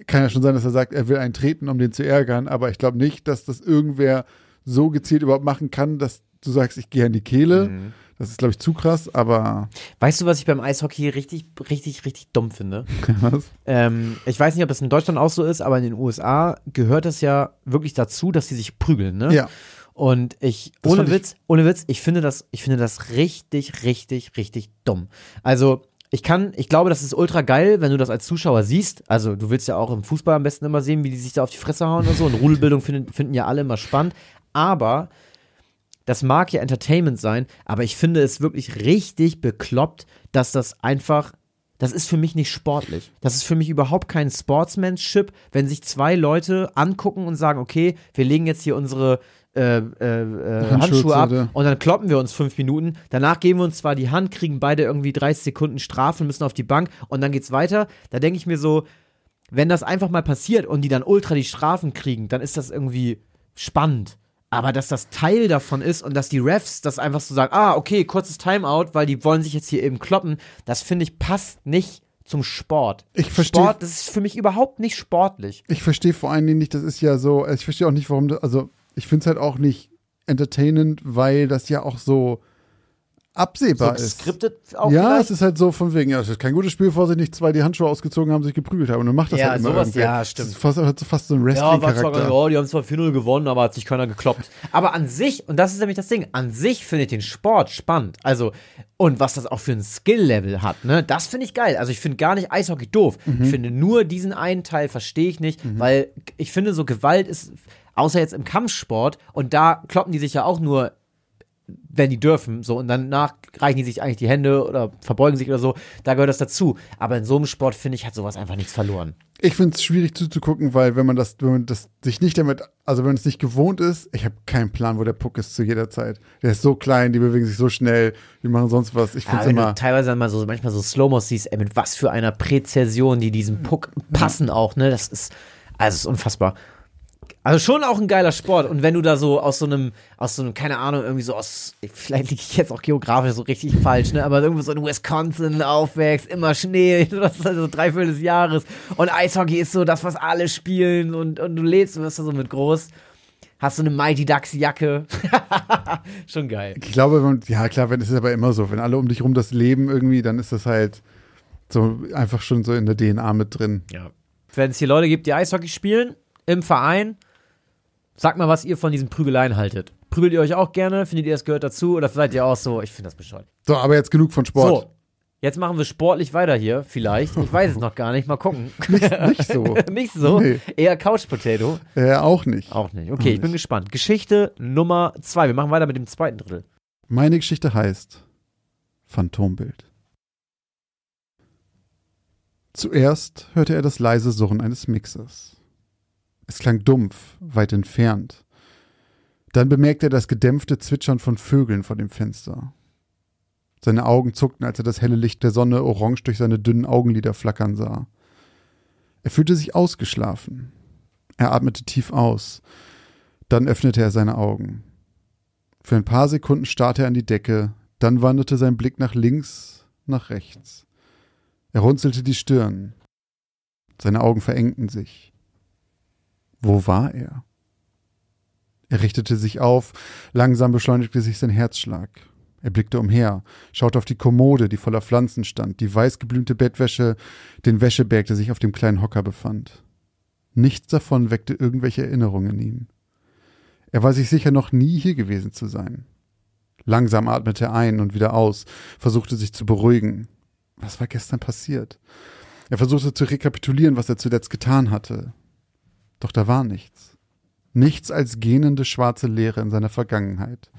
B: Kann ja schon sein, dass er sagt, er will einen treten, um den zu ärgern, aber ich glaube nicht, dass das irgendwer so gezielt überhaupt machen kann, dass du sagst, ich gehe an die Kehle.
A: Mhm.
B: Das ist, glaube ich, zu krass, aber
A: Weißt du, was ich beim Eishockey richtig, richtig, richtig dumm finde?
B: was?
A: Ähm, ich weiß nicht, ob das in Deutschland auch so ist, aber in den USA gehört es ja wirklich dazu, dass sie sich prügeln, ne?
B: Ja.
A: Und ich,
B: Das
A: ohne
B: fand ich-
A: Witz, ohne Witz, ich finde das, ich finde das richtig, richtig, richtig dumm. Also, ich kann, ich glaube, das ist ultra geil, wenn du das als Zuschauer siehst. Also, du willst ja auch im Fußball am besten immer sehen, wie die sich da auf die Fresse hauen und so. Und Rudelbildung finden, finden ja alle immer spannend. Aber, das mag ja Entertainment sein, aber ich finde es wirklich richtig bekloppt, dass das einfach, das ist für mich nicht sportlich. Das ist für mich überhaupt kein Sportsmanship, wenn sich zwei Leute angucken und sagen, okay, wir legen jetzt hier unsere äh, äh, äh,
B: Handschuhe
A: ab
B: oder?
A: und dann kloppen wir uns fünf Minuten. Danach geben wir uns zwar die Hand, kriegen beide irgendwie 30 Sekunden Strafe und müssen auf die Bank und dann geht's weiter. Da denke ich mir so, wenn das einfach mal passiert und die dann ultra die Strafen kriegen, dann ist das irgendwie spannend. Aber dass das Teil davon ist und dass die Refs das einfach so sagen, ah, okay, kurzes Timeout, weil die wollen sich jetzt hier eben kloppen, das finde ich passt nicht zum Sport.
B: Ich versteh-
A: Sport, das ist für mich überhaupt nicht sportlich.
B: Ich verstehe vor allen Dingen nicht, das ist ja so, ich verstehe auch nicht, warum das, also ich finde es halt auch nicht entertainend, weil das ja auch so absehbar
A: so
B: ist.
A: Skriptet auch
B: ja,
A: vielleicht?
B: es ist halt so von wegen, ja, es ist kein gutes Spiel, vor sich nicht zwei die Handschuhe ausgezogen haben, sich geprügelt haben. Und dann macht das
A: Ja,
B: halt immer
A: sowas,
B: irgendwer.
A: ja,
B: Das
A: stimmt.
B: ist fast, hat so fast so einen
A: Ja, war zwar,
B: Wrestling-Charakter.
A: ja, die haben zwar 4-0 gewonnen, aber hat sich keiner gekloppt. Aber an sich, und das ist nämlich das Ding, an sich finde ich den Sport spannend. Also, und was das auch für ein Skill-Level hat, ne, das finde ich geil. Also, ich finde gar nicht Eishockey doof.
B: Mhm.
A: Ich finde nur diesen einen Teil verstehe ich nicht, weil ich finde, so Gewalt ist, außer jetzt im Kampfsport, und da kloppen die sich ja auch nur wenn die dürfen, so und danach reichen die sich eigentlich die Hände oder verbeugen sich oder so, da gehört das dazu. Aber in so einem Sport finde ich hat sowas einfach nichts verloren.
B: Ich finde es schwierig zuzugucken, weil wenn man das, wenn man das sich nicht damit, also wenn es nicht gewohnt ist, ich habe keinen Plan, wo der Puck ist zu jeder Zeit. Der ist so klein, die bewegen sich so schnell, die machen sonst was. Ich
A: Ja,
B: finde
A: wenn
B: immer.
A: teilweise mal so manchmal so Slow-Mos siehst, ey, mit was für einer Präzision die diesem Puck passen auch, ne? Das ist also es ist unfassbar. Also schon auch ein geiler Sport und wenn du da so aus so einem aus so einem keine Ahnung irgendwie so aus vielleicht liege ich jetzt auch geografisch so richtig falsch, ne, aber irgendwo so in Wisconsin aufwächst, immer Schnee, das ist also drei Viertel des Jahres und Eishockey ist so das was alle spielen und und du lebst und wirst da so mit groß. Hast du eine Mighty Ducks Jacke. schon geil.
B: Ich glaube, ja klar, wenn es ist aber immer so, wenn alle um dich rum das leben irgendwie, dann ist das halt so einfach schon so in der DNA mit drin.
A: Ja. Wenn es hier Leute gibt, die Eishockey spielen im Verein, sagt mal, was ihr von diesen Prügeleien haltet. Prügelt ihr euch auch gerne? Findet ihr, es gehört dazu? Oder seid ihr auch so, ich finde das bescheuert.
B: So, aber jetzt genug von Sport.
A: So, jetzt machen wir sportlich weiter hier, vielleicht. Ich weiß es noch gar nicht, mal gucken.
B: Nicht, nicht so.
A: nicht so,
B: Nee.
A: eher Couch Potato.
B: äh, auch nicht.
A: Auch nicht. Okay, ich bin gespannt. Geschichte Nummer zwei. Wir machen weiter mit dem zweiten Drittel.
B: Meine Geschichte heißt Phantombild. Zuerst hörte er das leise Surren eines Mixers. Es klang dumpf, weit entfernt. Dann bemerkte er das gedämpfte Zwitschern von Vögeln vor dem Fenster. Seine Augen zuckten, als er das helle Licht der Sonne orange durch seine dünnen Augenlider flackern sah. Er fühlte sich ausgeschlafen. Er atmete tief aus. Dann öffnete er seine Augen. Für ein paar Sekunden starrte er an die Decke, dann wanderte sein Blick nach links, nach rechts. Er runzelte die Stirn. Seine Augen verengten sich. Wo war er? Er richtete sich auf, langsam beschleunigte sich sein Herzschlag. Er blickte umher, schaute auf die Kommode, die voller Pflanzen stand, die weiß geblümte Bettwäsche, den Wäscheberg, der sich auf dem kleinen Hocker befand. Nichts davon weckte irgendwelche Erinnerungen in ihm. Er war sich sicher noch nie hier gewesen zu sein. Langsam atmete er ein und wieder aus, versuchte sich zu beruhigen. Was war gestern passiert? Er versuchte zu rekapitulieren, was er zuletzt getan hatte. Doch da war nichts. Nichts als gähnende schwarze Leere in seiner Vergangenheit.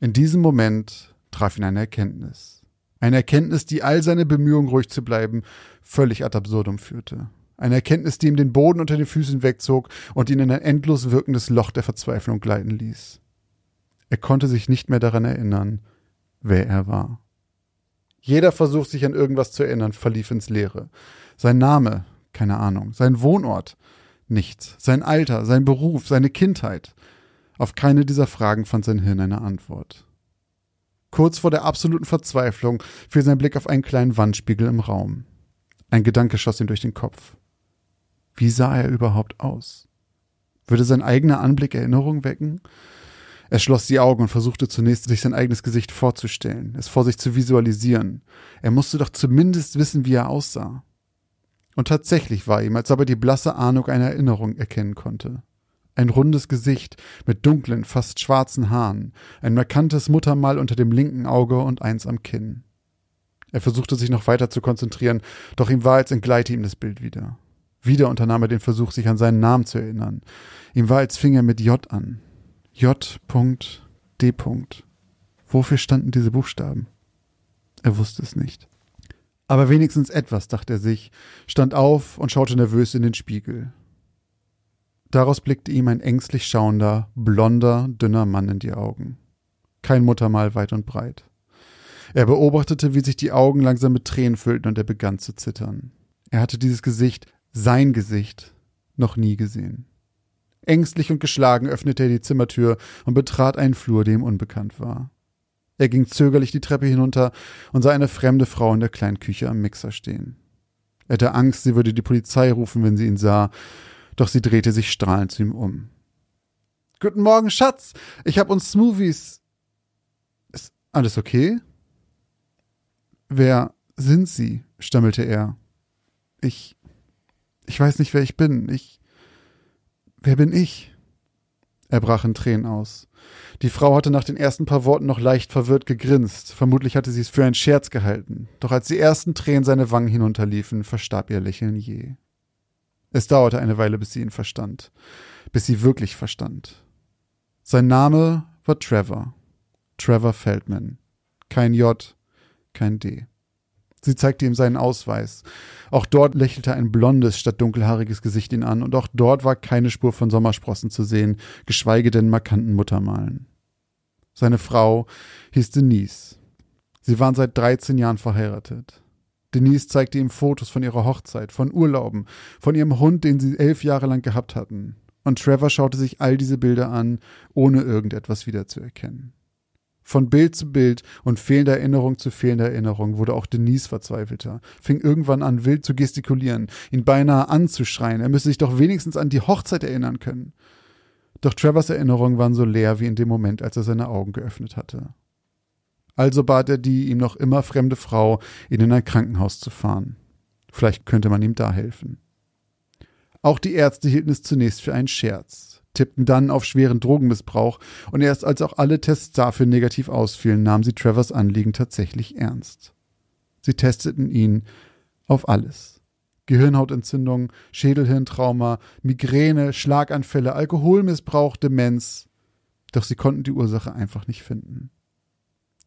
B: In diesem Moment traf ihn eine Erkenntnis. Eine Erkenntnis, die all seine Bemühungen, ruhig zu bleiben, völlig ad absurdum führte. Eine Erkenntnis, die ihm den Boden unter den Füßen wegzog und ihn in ein endlos wirkendes Loch der Verzweiflung gleiten ließ. Er konnte sich nicht mehr daran erinnern, wer er war. Jeder Versuch, sich an irgendwas zu erinnern, verlief ins Leere. Sein Name, keine Ahnung. Sein Wohnort, nichts. Sein Alter, sein Beruf, seine Kindheit. Auf keine dieser Fragen fand sein Hirn eine Antwort. Kurz vor der absoluten Verzweiflung fiel sein Blick auf einen kleinen Wandspiegel im Raum. Ein Gedanke schoss ihm durch den Kopf. Wie sah er überhaupt aus? Würde sein eigener Anblick Erinnerung wecken? Er schloss die Augen und versuchte zunächst, sich sein eigenes Gesicht vorzustellen, es vor sich zu visualisieren. Er musste doch zumindest wissen, wie er aussah. Und tatsächlich war ihm, als ob er die blasse Ahnung einer Erinnerung erkennen konnte. Ein rundes Gesicht mit dunklen, fast schwarzen Haaren, ein markantes Muttermal unter dem linken Auge und eins am Kinn. Er versuchte sich noch weiter zu konzentrieren, doch ihm war, als entgleite ihm das Bild wieder. Wieder unternahm er den Versuch, sich an seinen Namen zu erinnern. Ihm war, als fing er mit J an. J.D. Wofür standen diese Buchstaben? Er wusste es nicht. Aber wenigstens etwas, dachte er sich, stand auf und schaute nervös in den Spiegel. Daraus blickte ihm ein ängstlich schauender, blonder, dünner Mann in die Augen. Kein Muttermal weit und breit. Er beobachtete, wie sich die Augen langsam mit Tränen füllten und er begann zu zittern. Er hatte dieses Gesicht, sein Gesicht, noch nie gesehen. Ängstlich und geschlagen öffnete er die Zimmertür und betrat einen Flur, der ihm unbekannt war. Er ging zögerlich die Treppe hinunter und sah eine fremde Frau in der kleinen Küche am Mixer stehen. Er hatte Angst, sie würde die Polizei rufen, wenn sie ihn sah, doch sie drehte sich strahlend zu ihm um. Guten Morgen, Schatz. Ich hab uns Smoothies. Es, Alles okay? Wer sind Sie? stammelte er. Ich. Ich weiß nicht, wer ich bin. Ich. Wer bin ich? Er brach in Tränen aus. Die Frau hatte nach den ersten paar Worten noch leicht verwirrt gegrinst. Vermutlich hatte sie es für einen Scherz gehalten. Doch als die ersten Tränen seine Wangen hinunterliefen, verstarb ihr Lächeln je. Es dauerte eine Weile, bis sie ihn verstand. Bis sie wirklich verstand. Sein Name war Trevor. Trevor Feldman. Kein J, kein D. Sie zeigte ihm seinen Ausweis. Auch dort lächelte ein blondes statt dunkelhaariges Gesicht ihn an, und auch dort war keine Spur von Sommersprossen zu sehen, geschweige denn markanten Muttermalen. Seine Frau hieß Denise. Sie waren seit 13 Jahren verheiratet. Denise zeigte ihm Fotos von ihrer Hochzeit, von Urlauben, von ihrem Hund, den sie elf Jahre lang gehabt hatten. Und Trevor schaute sich all diese Bilder an, ohne irgendetwas wiederzuerkennen. Von Bild zu Bild und fehlender Erinnerung zu fehlender Erinnerung wurde auch Denise verzweifelter, fing irgendwann an, wild zu gestikulieren, ihn beinahe anzuschreien, er müsse sich doch wenigstens an die Hochzeit erinnern können. Doch Trevors Erinnerungen waren so leer wie in dem Moment, als er seine Augen geöffnet hatte. Also bat er die ihm noch immer fremde Frau, ihn in ein Krankenhaus zu fahren. Vielleicht könnte man ihm da helfen. Auch die Ärzte hielten es zunächst für einen Scherz tippten dann auf schweren Drogenmissbrauch und erst als auch alle Tests dafür negativ ausfielen, nahmen sie Trevors Anliegen tatsächlich ernst. Sie testeten ihn auf alles. Gehirnhautentzündung, Schädelhirntrauma, Migräne, Schlaganfälle, Alkoholmissbrauch, Demenz. Doch sie konnten die Ursache einfach nicht finden.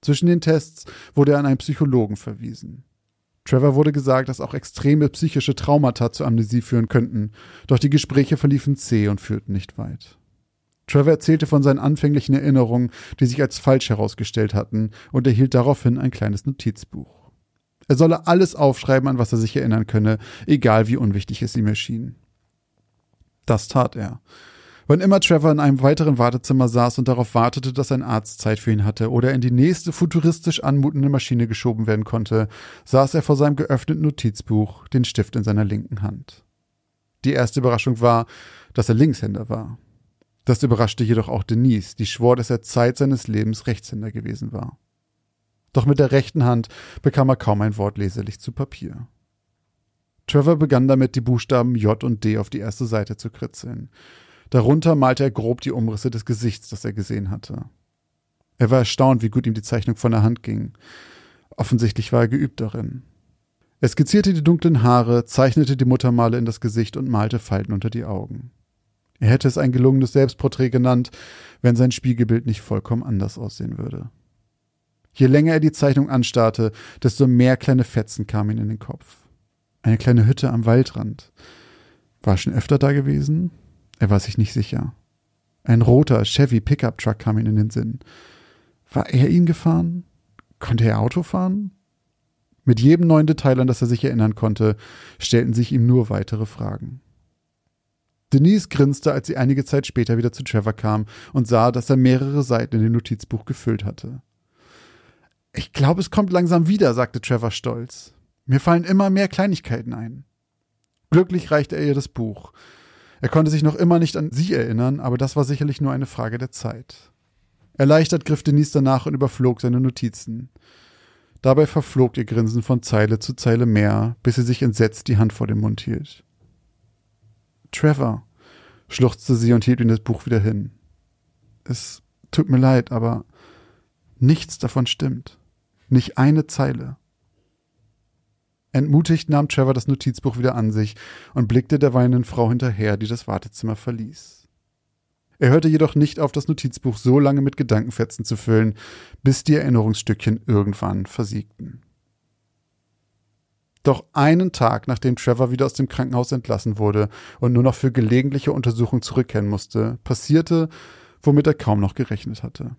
B: Zwischen den Tests wurde er an einen Psychologen verwiesen. Trevor wurde gesagt, dass auch extreme psychische Traumata zur Amnesie führen könnten, doch die Gespräche verliefen zäh und führten nicht weit. Trevor erzählte von seinen anfänglichen Erinnerungen, die sich als falsch herausgestellt hatten, und erhielt daraufhin ein kleines Notizbuch. Er solle alles aufschreiben, an was er sich erinnern könne, egal wie unwichtig es ihm erschien. Das tat er. Wann immer Trevor in einem weiteren Wartezimmer saß und darauf wartete, dass ein Arzt Zeit für ihn hatte oder in die nächste futuristisch anmutende Maschine geschoben werden konnte, saß er vor seinem geöffneten Notizbuch, den Stift in seiner linken Hand. Die erste Überraschung war, dass er Linkshänder war. Das überraschte jedoch auch Denise, die schwor, dass er Zeit seines Lebens Rechtshänder gewesen war. Doch mit der rechten Hand bekam er kaum ein Wort leserlich zu Papier. Trevor begann damit, die Buchstaben J und D auf die erste Seite zu kritzeln. Darunter malte er grob die Umrisse des Gesichts, das er gesehen hatte. Er war erstaunt, wie gut ihm die Zeichnung von der Hand ging. Offensichtlich war er geübt darin. Er skizzierte die dunklen Haare, zeichnete die Muttermale in das Gesicht und malte Falten unter die Augen. Er hätte es ein gelungenes Selbstporträt genannt, wenn sein Spiegelbild nicht vollkommen anders aussehen würde. Je länger er die Zeichnung anstarrte, desto mehr kleine Fetzen kamen ihm in den Kopf. Eine kleine Hütte am Waldrand. War er schon öfter da gewesen? Er war sich nicht sicher. Ein roter Chevy Pickup Truck kam ihm in den Sinn. War er ihn gefahren? Konnte er Auto fahren? Mit jedem neuen Detail, an das er sich erinnern konnte, stellten sich ihm nur weitere Fragen. Denise grinste, als sie einige Zeit später wieder zu Trevor kam und sah, dass er mehrere Seiten in dem Notizbuch gefüllt hatte. Ich glaube, es kommt langsam wieder, sagte Trevor stolz. Mir fallen immer mehr Kleinigkeiten ein. Glücklich reichte er ihr das Buch. Er konnte sich noch immer nicht an sie erinnern, aber das war sicherlich nur eine Frage der Zeit. Erleichtert griff Denise danach und überflog seine Notizen. Dabei verflog ihr Grinsen von Zeile zu Zeile mehr, bis sie sich entsetzt die Hand vor dem Mund hielt. Trevor, schluchzte sie und hielt ihm das Buch wieder hin. Es tut mir leid, aber nichts davon stimmt. Nicht eine Zeile. Entmutigt nahm Trevor das Notizbuch wieder an sich und blickte der weinenden Frau hinterher, die das Wartezimmer verließ. Er hörte jedoch nicht auf, das Notizbuch so lange mit Gedankenfetzen zu füllen, bis die Erinnerungsstückchen irgendwann versiegten. Doch einen Tag, nachdem Trevor wieder aus dem Krankenhaus entlassen wurde und nur noch für gelegentliche Untersuchung zurückkehren musste, passierte, womit er kaum noch gerechnet hatte.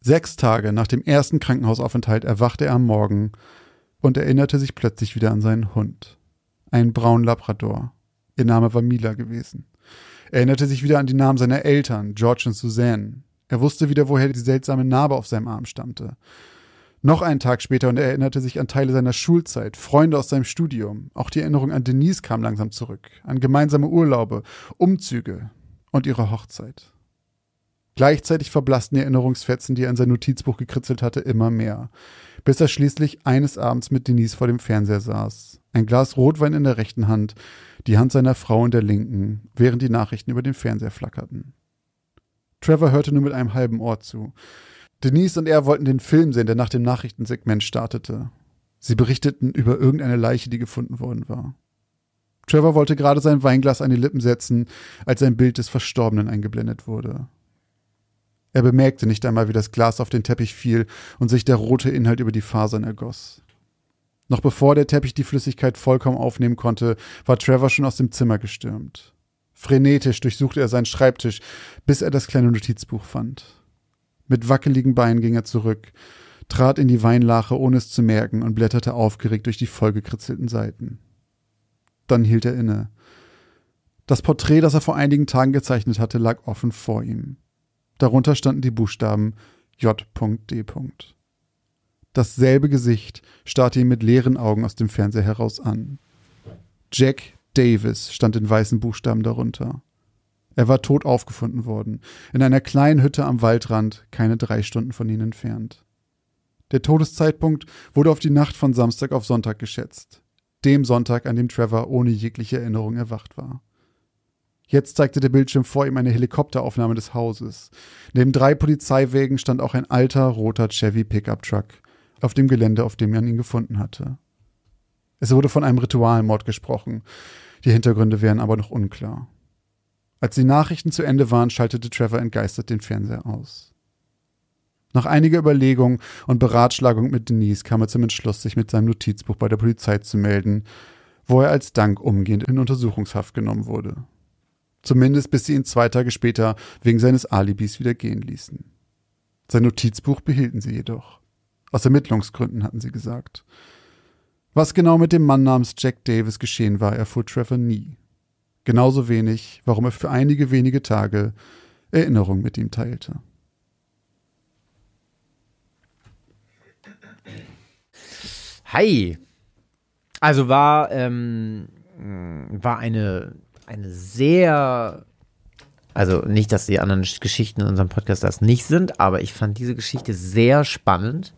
B: Sechs Tage nach dem ersten Krankenhausaufenthalt erwachte er am Morgen und erinnerte sich plötzlich wieder an seinen Hund. Einen braunen Labrador. Ihr Name war Mila gewesen. Er erinnerte sich wieder an die Namen seiner Eltern, George und Suzanne. Er wusste wieder, woher die seltsame Narbe auf seinem Arm stammte. Noch einen Tag später und er erinnerte sich an Teile seiner Schulzeit, Freunde aus seinem Studium. Auch die Erinnerung an Denise kam langsam zurück, an gemeinsame Urlaube, Umzüge und ihre Hochzeit. Gleichzeitig verblassten die Erinnerungsfetzen, die er in sein Notizbuch gekritzelt hatte, immer mehr. Bis er schließlich eines Abends mit Denise vor dem Fernseher saß. Ein Glas Rotwein in der rechten Hand, die Hand seiner Frau in der linken, während die Nachrichten über den Fernseher flackerten. Trevor hörte nur mit einem halben Ohr zu. Denise und er wollten den Film sehen, der nach dem Nachrichtensegment startete. Sie berichteten über irgendeine Leiche, die gefunden worden war. Trevor wollte gerade sein Weinglas an die Lippen setzen, als ein Bild des Verstorbenen eingeblendet wurde. Er bemerkte nicht einmal, wie das Glas auf den Teppich fiel und sich der rote Inhalt über die Fasern ergoss. Noch bevor der Teppich die Flüssigkeit vollkommen aufnehmen konnte, war Trevor schon aus dem Zimmer gestürmt. Frenetisch durchsuchte er seinen Schreibtisch, bis er das kleine Notizbuch fand. Mit wackeligen Beinen ging er zurück, trat in die Weinlache, ohne es zu merken, und blätterte aufgeregt durch die vollgekritzelten Seiten. Dann hielt er inne. Das Porträt, das er vor einigen Tagen gezeichnet hatte, lag offen vor ihm. Darunter standen die Buchstaben J.D. Dasselbe Gesicht starrte ihn mit leeren Augen aus dem Fernseher heraus an. Jack Davis stand in weißen Buchstaben darunter. Er war tot aufgefunden worden, in einer kleinen Hütte am Waldrand, keine drei Stunden von ihnen entfernt. Der Todeszeitpunkt wurde auf die Nacht von Samstag auf Sonntag geschätzt, dem Sonntag, an dem Trevor ohne jegliche Erinnerung erwacht war. Jetzt zeigte der Bildschirm vor ihm eine Helikopteraufnahme des Hauses. Neben drei Polizeiwägen stand auch ein alter roter Chevy Pickup Truck auf dem Gelände, auf dem man ihn gefunden hatte. Es wurde von einem Ritualmord gesprochen. Die Hintergründe wären aber noch unklar. Als die Nachrichten zu Ende waren, schaltete Trevor entgeistert den Fernseher aus. Nach einiger Überlegung und Beratschlagung mit Denise kam er zum Entschluss, sich mit seinem Notizbuch bei der Polizei zu melden, wo er als Dank umgehend in Untersuchungshaft genommen wurde. Zumindest bis sie ihn zwei Tage später wegen seines Alibis wieder gehen ließen. Sein Notizbuch behielten sie jedoch. Aus Ermittlungsgründen hatten sie gesagt. Was genau mit dem Mann namens Jack Davis geschehen war, erfuhr Trevor nie. Genauso wenig, warum er für einige wenige Tage Erinnerung mit ihm teilte.
A: Hi. Also war, ähm, war eine, eine sehr, also nicht, dass die anderen Geschichten in unserem Podcast das nicht sind, aber ich fand diese Geschichte sehr spannend.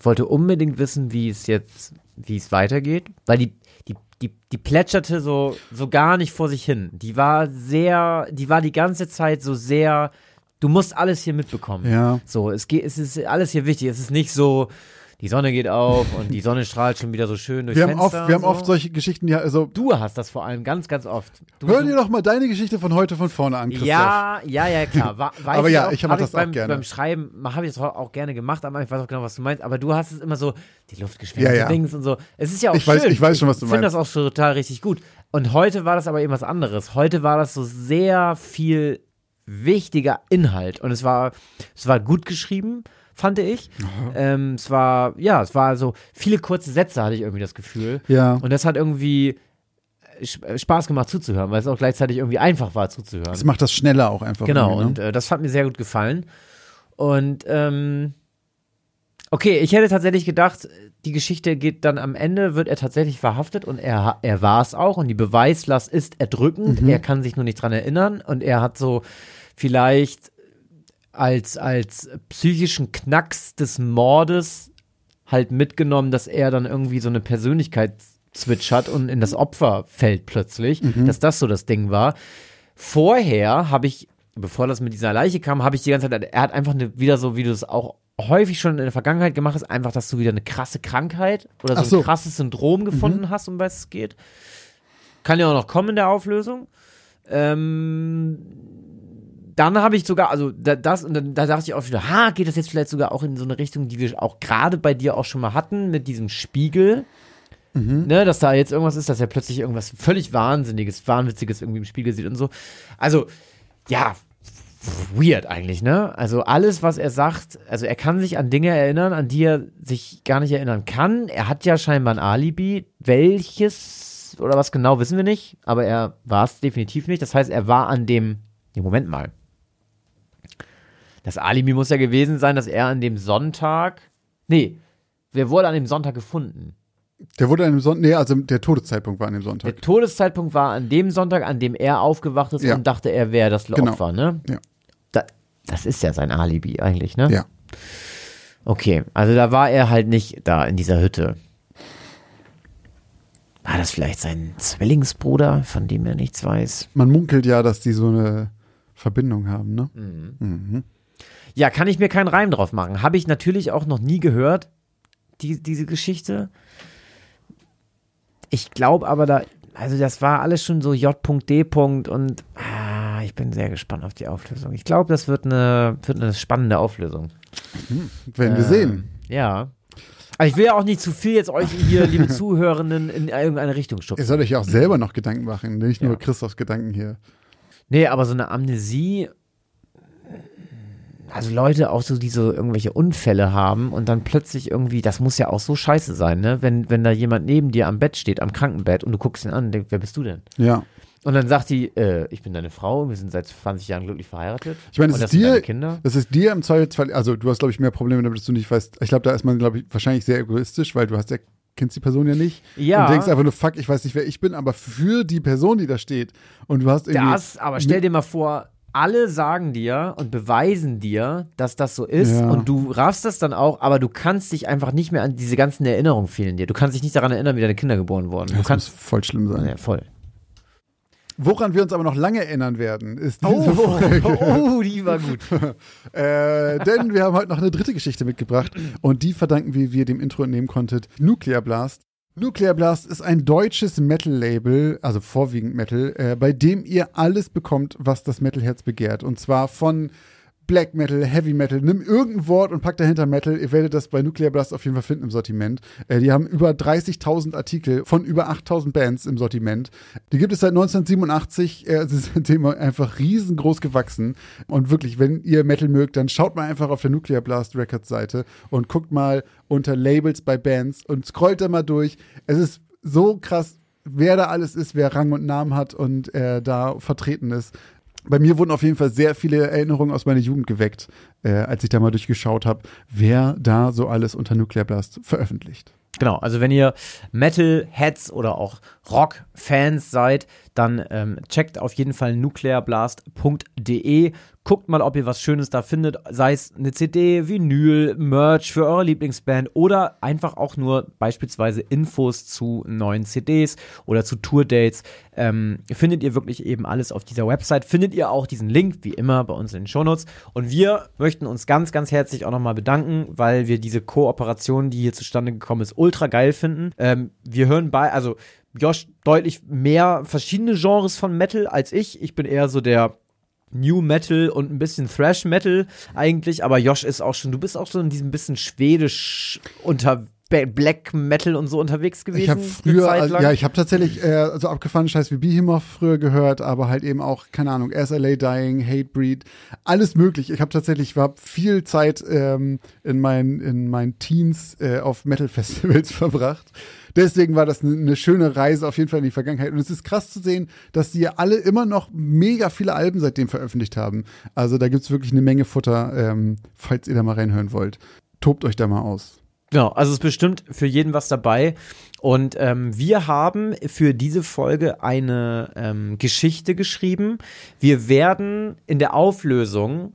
A: Wollte unbedingt wissen, wie es jetzt, wie es weitergeht, weil die, die, die, die plätscherte so, so gar nicht vor sich hin. Die war sehr, die war die ganze Zeit so sehr, du musst alles hier mitbekommen.
B: Ja.
A: So, es geht, es ist alles hier wichtig. Es ist nicht so, die Sonne geht auf und die Sonne strahlt schon wieder so schön durchs
B: Wir haben, oft,
A: Fenster.
B: wir haben
A: so.
B: oft solche Geschichten, ja, also
A: Du hast das vor allem ganz, ganz oft. Du,
B: hör dir doch mal deine Geschichte von heute von vorne an, Christoph.
A: ja, ja, ja, klar. Wa- weiß
B: Aber ja,
A: auch,
B: ich mach
A: hab
B: das auch
A: beim,
B: gerne.
A: Beim Schreiben habe ich das auch gerne gemacht, aber ich weiß auch genau, was du meinst. Aber du hast es immer so, die Luftgeschwindigkeit
B: Ja, ja.
A: Dings und so. Es ist ja auch
B: Ich
A: schön.
B: weiß- ich weiß schon, was du
A: Ich finde
B: meinst.
A: das auch schon total richtig gut. Und heute war das aber eben was anderes. Heute war das so sehr viel wichtiger Inhalt. Und es war, es war gut geschrieben, fand ich. Ähm, es war, ja, es war so viele kurze Sätze, hatte ich irgendwie das Gefühl.
B: Ja.
A: Und das hat irgendwie Sp- Spaß gemacht zuzuhören, weil es auch gleichzeitig irgendwie einfach war zuzuhören.
B: Das macht das schneller auch einfach.
A: Genau,
B: ne?
A: und äh, das hat mir sehr gut gefallen. Und ähm, okay, ich hätte tatsächlich gedacht, die Geschichte geht dann am Ende, wird er tatsächlich verhaftet und er, er war es auch und die Beweislast ist erdrückend.
B: Mhm.
A: Er kann sich nur nicht dran erinnern und er hat so vielleicht als, als psychischen Knacks des Mordes halt mitgenommen, dass er dann irgendwie so eine Persönlichkeitsswitch hat und in das Opfer fällt plötzlich,
B: Mhm.
A: dass das so das Ding war. Vorher habe ich, bevor das mit dieser Leiche kam, habe ich die ganze Zeit, er hat einfach eine, wieder so, wie du es auch häufig schon in der Vergangenheit gemacht hast, einfach, dass du wieder eine krasse Krankheit oder so,
B: so.
A: ein krasses Syndrom gefunden hast, um was es geht. Kann ja auch noch kommen in der Auflösung. Ähm, dann habe ich sogar, also da, das, und dann, da dachte ich auch wieder, ha, geht das jetzt vielleicht sogar auch in so eine Richtung, die wir auch gerade bei dir auch schon mal hatten, mit diesem Spiegel. Ne, dass da jetzt irgendwas ist, dass er plötzlich irgendwas völlig Wahnsinniges, Wahnwitziges irgendwie im Spiegel sieht und so. Also, ja, weird eigentlich, ne? Also alles, was er sagt, also er kann sich an Dinge erinnern, an die er sich gar nicht erinnern kann. Er hat ja scheinbar ein Alibi. Welches oder was genau wissen wir nicht, aber er war es definitiv nicht. Das heißt, er war an dem, nee, Moment mal. Das Alibi muss ja gewesen sein, dass er an dem Sonntag, nee, wer wurde an dem Sonntag gefunden?
B: Der wurde an dem Sonntag, nee, also der Todeszeitpunkt war an dem
A: Der
B: Sonntag.
A: Todeszeitpunkt war an dem Sonntag, an dem er aufgewacht ist
B: Ja.
A: und dachte, er wäre das
B: Genau.
A: Opfer, ne?
B: Ja.
A: Da, das ist ja sein Alibi eigentlich, ne?
B: Ja.
A: Okay, also da war er halt nicht da in dieser Hütte. War das vielleicht sein Zwillingsbruder, von dem er nichts weiß?
B: Man munkelt ja, dass die so eine Verbindung haben, ne?
A: Ja, kann ich mir keinen Reim drauf machen. Habe ich natürlich auch noch nie gehört, die, diese Geschichte. Ich glaube aber da, also das war alles schon so J.D. und ah, ich bin sehr gespannt auf die Auflösung. Ich glaube, das wird eine, wird eine spannende Auflösung.
B: Werden wir
A: Ähm,
B: sehen.
A: Ja. Aber ich will ja auch nicht zu viel jetzt euch hier, liebe Zuhörenden, in irgendeine Richtung
B: Ihr
A: schubsen.
B: sollt euch auch selber noch Gedanken machen, nicht nur
A: Ja.
B: Christophs Gedanken hier.
A: Nee, aber so eine Amnesie, also Leute auch so, die so irgendwelche Unfälle haben und dann plötzlich irgendwie, das muss ja auch so scheiße sein, ne? Wenn, wenn da jemand neben dir am Bett steht, am Krankenbett und du guckst ihn an und denkst, wer bist du denn?
B: Ja.
A: Und dann sagt die, äh, ich bin deine Frau, wir sind seit 20 Jahren glücklich verheiratet.
B: Ich meine, das
A: das
B: ist dir,
A: Kinder.
B: das ist dir im Zweifelsfall, also du hast, glaube ich, mehr Probleme damit, dass du nicht weißt. Ich glaube, da ist man, glaube ich, wahrscheinlich sehr egoistisch, weil du hast ja, kennst die Person ja nicht.
A: Ja.
B: Und denkst einfach nur, fuck, ich weiß nicht, wer ich bin, aber für die Person, die da steht und du hast irgendwie.
A: Das, aber stell dir mal vor, alle sagen dir und beweisen dir, dass das so ist
B: Ja.
A: und du raffst das dann auch, aber du kannst dich einfach nicht mehr an diese ganzen Erinnerungen fehlen dir. Du kannst dich nicht daran erinnern, wie deine Kinder geboren wurden. Du
B: das
A: kannst
B: muss voll schlimm sein.
A: ja, voll.
B: Woran wir uns aber noch lange erinnern werden, ist diese
A: Oh,
B: Folge.
A: oh, die war gut.
B: Äh, denn wir haben heute noch eine dritte Geschichte mitgebracht und die verdanken wir, wie ihr dem Intro entnehmen konntet, Nuclear Blast. Nuclear Blast ist ein deutsches Metal-Label, also vorwiegend Metal, äh, bei dem ihr alles bekommt, was das Metal-Herz begehrt. Und zwar von Black Metal, Heavy Metal, nimm irgendein Wort und pack dahinter Metal. Ihr werdet das bei Nuclear Blast auf jeden Fall finden im Sortiment. Äh, die haben über 30.000 Artikel von über 8.000 Bands im Sortiment. Die gibt es seit 1987. Äh, sie sind einfach riesengroß gewachsen. Und wirklich, wenn ihr Metal mögt, dann schaut mal einfach auf der Nuclear Blast Records Seite und guckt mal unter Labels bei Bands und scrollt da mal durch. Es ist so krass, wer da alles ist, wer Rang und Namen hat und äh, da vertreten ist. Bei mir wurden auf jeden Fall sehr viele Erinnerungen aus meiner Jugend geweckt, äh, als ich da mal durchgeschaut habe, wer da so alles unter Nuclear Blast veröffentlicht.
A: Genau, also wenn ihr Metal-Heads oder auch Rock-Fans seid, dann ähm, checkt auf jeden Fall nuclearblast.de. Guckt mal, ob ihr was Schönes da findet, sei es eine CD, Vinyl, Merch für eure Lieblingsband oder einfach auch nur beispielsweise Infos zu neuen CDs oder zu Tourdates. Ähm, findet ihr wirklich eben alles auf dieser Website. Findet ihr auch diesen Link, wie immer, bei uns in den Shownotes. Und wir möchten uns ganz, ganz herzlich auch nochmal bedanken, weil wir diese Kooperation, die hier zustande gekommen ist, ultra geil finden. Ähm, wir hören bei, also Josh deutlich mehr verschiedene Genres von Metal als ich. Ich bin eher so der New Metal und ein bisschen Thrash Metal eigentlich, aber Josh ist auch schon, du bist auch schon in diesem bisschen schwedisch unter Black Metal und so unterwegs gewesen.
B: Ich habe früher, also, ja, ich habe tatsächlich äh, so abgefahren Scheiß wie Behemoth früher gehört, aber halt eben auch, keine Ahnung, SLA Dying, Hatebreed, alles möglich. Ich habe tatsächlich, war viel Zeit ähm, in meinen in meinen Teens äh, auf Metal-Festivals verbracht. Deswegen war das eine ne schöne Reise auf jeden Fall in die Vergangenheit. Und es ist krass zu sehen, dass die ja alle immer noch mega viele Alben seitdem veröffentlicht haben. Also da gibt's wirklich eine Menge Futter, ähm, falls ihr da mal reinhören wollt. Tobt euch da mal aus.
A: Genau, also es ist bestimmt für jeden was dabei. Und ähm, wir haben für diese Folge eine ähm, Geschichte geschrieben. Wir werden in der Auflösung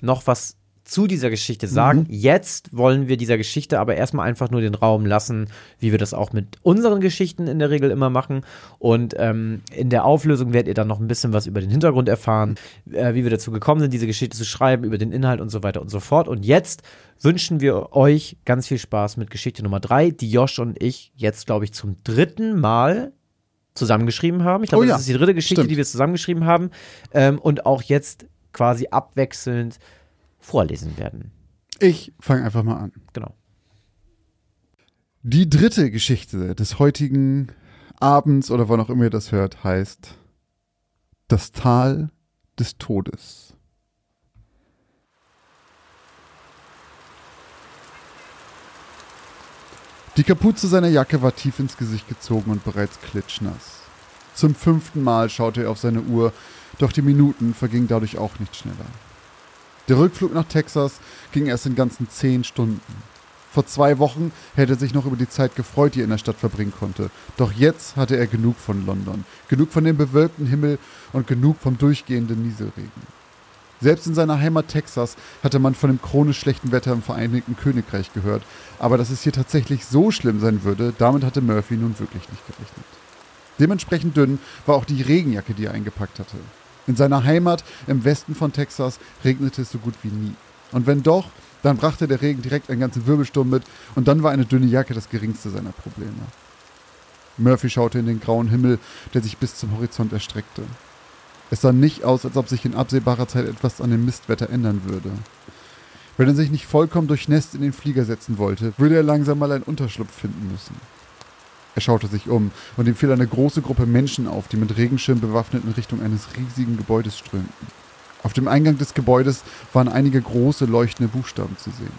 A: noch was zu dieser Geschichte sagen. Jetzt wollen wir dieser Geschichte aber erstmal einfach nur den Raum lassen, wie wir das auch mit unseren Geschichten in der Regel immer machen. Und ähm, in der Auflösung werdet ihr dann noch ein bisschen was über den Hintergrund erfahren, äh, wie wir dazu gekommen sind, diese Geschichte zu schreiben, über den Inhalt und so weiter und so fort. Und jetzt wünschen wir euch ganz viel Spaß mit Geschichte Nummer drei, die Josh und ich jetzt, glaube ich, zum dritten Mal zusammengeschrieben haben. Ich glaube,
B: Oh ja,
A: das ist die dritte Geschichte,
B: stimmt.
A: die wir zusammengeschrieben haben. Ähm, und auch jetzt quasi abwechselnd vorlesen werden.
B: Ich fange einfach mal an.
A: Genau.
B: Die dritte Geschichte des heutigen Abends oder wann auch immer ihr das hört, heißt Das Tal des Todes. Die Kapuze seiner Jacke war tief ins Gesicht gezogen und bereits klitschnass. Zum fünften Mal schaute er auf seine Uhr, doch die Minuten vergingen dadurch auch nicht schneller. Der Rückflug nach Texas ging erst in ganzen zehn Stunden. Vor zwei Wochen hätte er sich noch über die Zeit gefreut, die er in der Stadt verbringen konnte. Doch jetzt hatte er genug von London, genug von dem bewölkten Himmel und genug vom durchgehenden Nieselregen. Selbst in seiner Heimat Texas hatte man von dem chronisch schlechten Wetter im Vereinigten Königreich gehört, aber dass es hier tatsächlich so schlimm sein würde, damit hatte Murphy nun wirklich nicht gerechnet. Dementsprechend dünn war auch die Regenjacke, die er eingepackt hatte. In seiner Heimat im Westen von Texas regnete es so gut wie nie. Und wenn doch, dann brachte der Regen direkt einen ganzen Wirbelsturm mit und dann war eine dünne Jacke das geringste seiner Probleme. Murphy schaute in den grauen Himmel, der sich bis zum Horizont erstreckte. Es sah nicht aus, als ob sich in absehbarer Zeit etwas an dem Mistwetter ändern würde. Wenn er sich nicht vollkommen durchnässt in den Flieger setzen wollte, würde er langsam mal einen Unterschlupf finden müssen. Er schaute sich um und ihm fiel eine große Gruppe Menschen auf, die mit Regenschirm bewaffnet in Richtung eines riesigen Gebäudes strömten. Auf dem Eingang des Gebäudes waren einige große leuchtende Buchstaben zu sehen.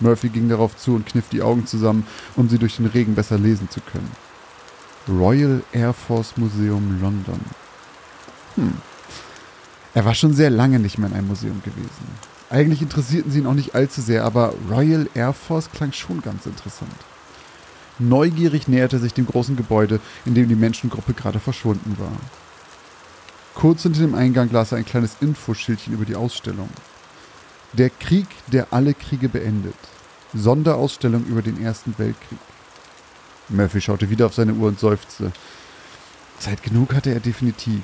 B: Murphy ging darauf zu und kniff die Augen zusammen, um sie durch den Regen besser lesen zu können. Royal Air Force Museum London. Hm. Er war schon sehr lange nicht mehr in einem Museum gewesen. Eigentlich interessierten sie ihn auch nicht allzu sehr, aber Royal Air Force klang schon ganz interessant. Neugierig näherte sich dem großen Gebäude, in dem die Menschengruppe gerade verschwunden war. Kurz hinter dem Eingang las er ein kleines Infoschildchen über die Ausstellung. Der Krieg, der alle Kriege beendet. Sonderausstellung über den Ersten Weltkrieg. Murphy schaute wieder auf seine Uhr und seufzte. Zeit genug hatte er definitiv.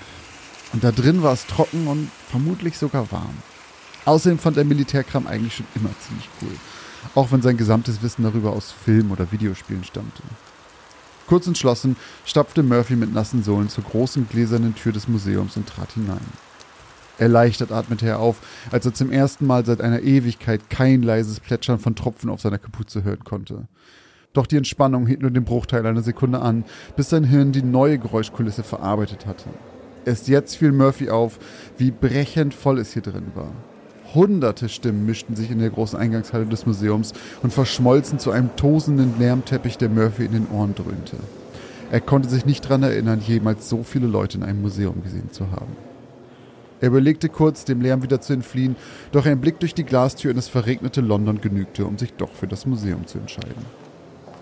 B: Und da drin war es trocken und vermutlich sogar warm. Außerdem fand er Militärkram eigentlich schon immer ziemlich cool auch wenn sein gesamtes Wissen darüber aus Film- oder Videospielen stammte. Kurz entschlossen stapfte Murphy mit nassen Sohlen zur großen gläsernen Tür des Museums und trat hinein. Erleichtert atmete er auf, als er zum ersten Mal seit einer Ewigkeit kein leises Plätschern von Tropfen auf seiner Kapuze hören konnte. Doch die Entspannung hielt nur den Bruchteil einer Sekunde an, bis sein Hirn die neue Geräuschkulisse verarbeitet hatte. Erst jetzt fiel Murphy auf, wie brechend voll es hier drin war. Hunderte Stimmen mischten sich in der großen Eingangshalle des Museums und verschmolzen zu einem tosenden Lärmteppich, der Murphy in den Ohren dröhnte. Er konnte sich nicht daran erinnern, jemals so viele Leute in einem Museum gesehen zu haben. Er überlegte kurz, dem Lärm wieder zu entfliehen, doch ein Blick durch die Glastür in das verregnete London genügte, um sich doch für das Museum zu entscheiden.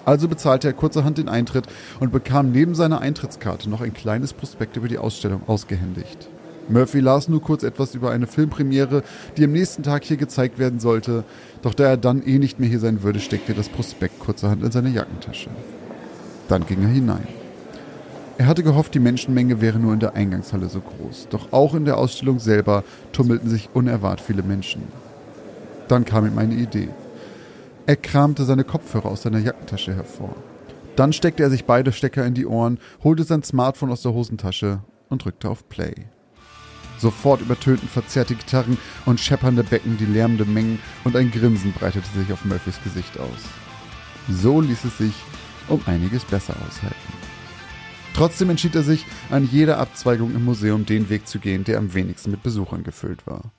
B: Also bezahlte er kurzerhand den Eintritt und bekam neben seiner Eintrittskarte noch ein kleines Prospekt über die Ausstellung ausgehändigt. Murphy las nur kurz etwas über eine Filmpremiere, die am nächsten Tag hier gezeigt werden sollte, doch da er dann eh nicht mehr hier sein würde, steckte das Prospekt kurzerhand in seine Jackentasche. Dann ging er hinein. Er hatte gehofft, die Menschenmenge wäre nur in der Eingangshalle so groß, doch auch in der Ausstellung selber tummelten sich unerwartet viele Menschen. Dann kam ihm eine Idee. Er kramte seine Kopfhörer aus seiner Jackentasche hervor. Dann steckte er sich beide Stecker in die Ohren, holte sein Smartphone aus der Hosentasche und drückte auf Play. Sofort übertönten verzerrte Gitarren und scheppernde Becken die lärmende Mengen und ein Grinsen breitete sich auf Murphys Gesicht aus. So ließ es sich um einiges besser aushalten. Trotzdem entschied er sich, an jeder Abzweigung im Museum den Weg zu gehen, der am wenigsten mit Besuchern gefüllt war.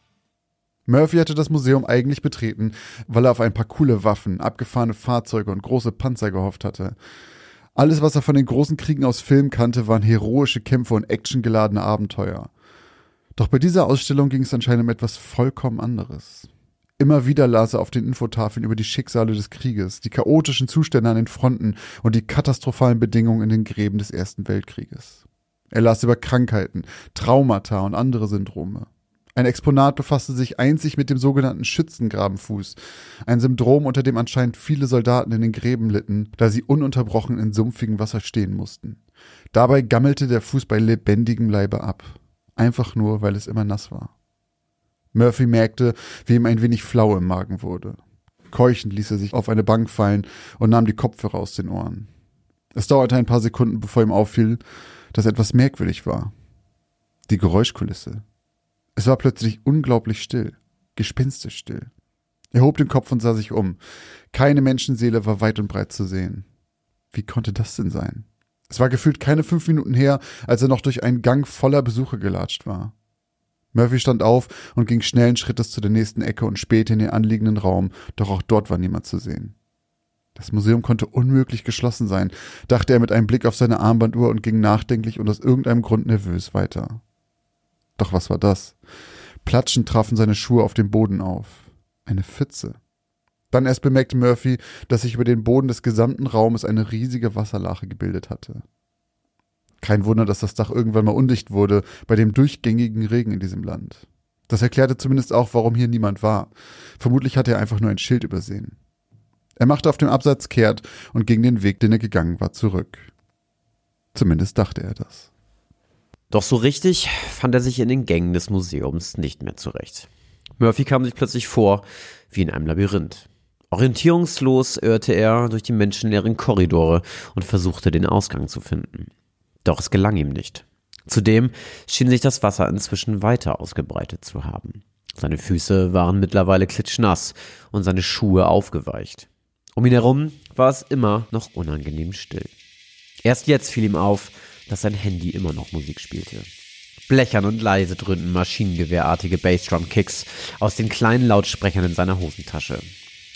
B: Murphy hatte das Museum eigentlich betreten, weil er auf ein paar coole Waffen, abgefahrene Fahrzeuge und große Panzer gehofft hatte. Alles, was er von den großen Kriegen aus Film kannte, waren heroische Kämpfe und actiongeladene Abenteuer. Doch bei dieser Ausstellung ging es anscheinend um etwas vollkommen anderes. Immer wieder las er auf den Infotafeln über die Schicksale des Krieges, die chaotischen Zustände an den Fronten und die katastrophalen Bedingungen in den Gräben des Ersten Weltkrieges. Er las über Krankheiten, Traumata und andere Syndrome. Ein Exponat befasste sich einzig mit dem sogenannten Schützengrabenfuß, ein Syndrom, unter dem anscheinend viele Soldaten in den Gräben litten, da sie ununterbrochen in sumpfigem Wasser stehen mussten. Dabei gammelte der Fuß bei lebendigem Leibe ab einfach nur, weil es immer nass war. Murphy merkte, wie ihm ein wenig flau im Magen wurde. Keuchend ließ er sich auf eine Bank fallen und nahm die Kopfhörer aus den Ohren. Es dauerte ein paar Sekunden, bevor ihm auffiel, dass etwas merkwürdig war. Die Geräuschkulisse. Es war plötzlich unglaublich still, gespenstisch still. Er hob den Kopf und sah sich um. Keine Menschenseele war weit und breit zu sehen. Wie konnte das denn sein? Es war gefühlt keine fünf Minuten her, als er noch durch einen Gang voller Besucher gelatscht war. Murphy stand auf und ging schnellen Schrittes zu der nächsten Ecke und spähte in den anliegenden Raum, doch auch dort war niemand zu sehen. Das Museum konnte unmöglich geschlossen sein, dachte er mit einem Blick auf seine Armbanduhr und ging nachdenklich und aus irgendeinem Grund nervös weiter. Doch was war das? Platschend trafen seine Schuhe auf dem Boden auf. Eine Pfütze. Dann erst bemerkte Murphy, dass sich über den Boden des gesamten Raumes eine riesige Wasserlache gebildet hatte. Kein Wunder, dass das Dach irgendwann mal undicht wurde bei dem durchgängigen Regen in diesem Land. Das erklärte zumindest auch, warum hier niemand war. Vermutlich hatte er einfach nur ein Schild übersehen. Er machte auf dem Absatz kehrt und ging den Weg, den er gegangen war, zurück. Zumindest dachte er das.
A: Doch so richtig fand er sich in den Gängen des Museums nicht mehr zurecht. Murphy kam sich plötzlich vor wie in einem Labyrinth. Orientierungslos irrte er durch die menschenleeren Korridore und versuchte den Ausgang zu finden. Doch es gelang ihm nicht. Zudem schien sich das Wasser inzwischen weiter ausgebreitet zu haben. Seine Füße waren mittlerweile klitschnass und seine Schuhe aufgeweicht. Um ihn herum war es immer noch unangenehm still. Erst jetzt fiel ihm auf, dass sein Handy immer noch Musik spielte. Blechern und leise dröhnten maschinengewehrartige Bassdrum-Kicks aus den kleinen Lautsprechern in seiner Hosentasche.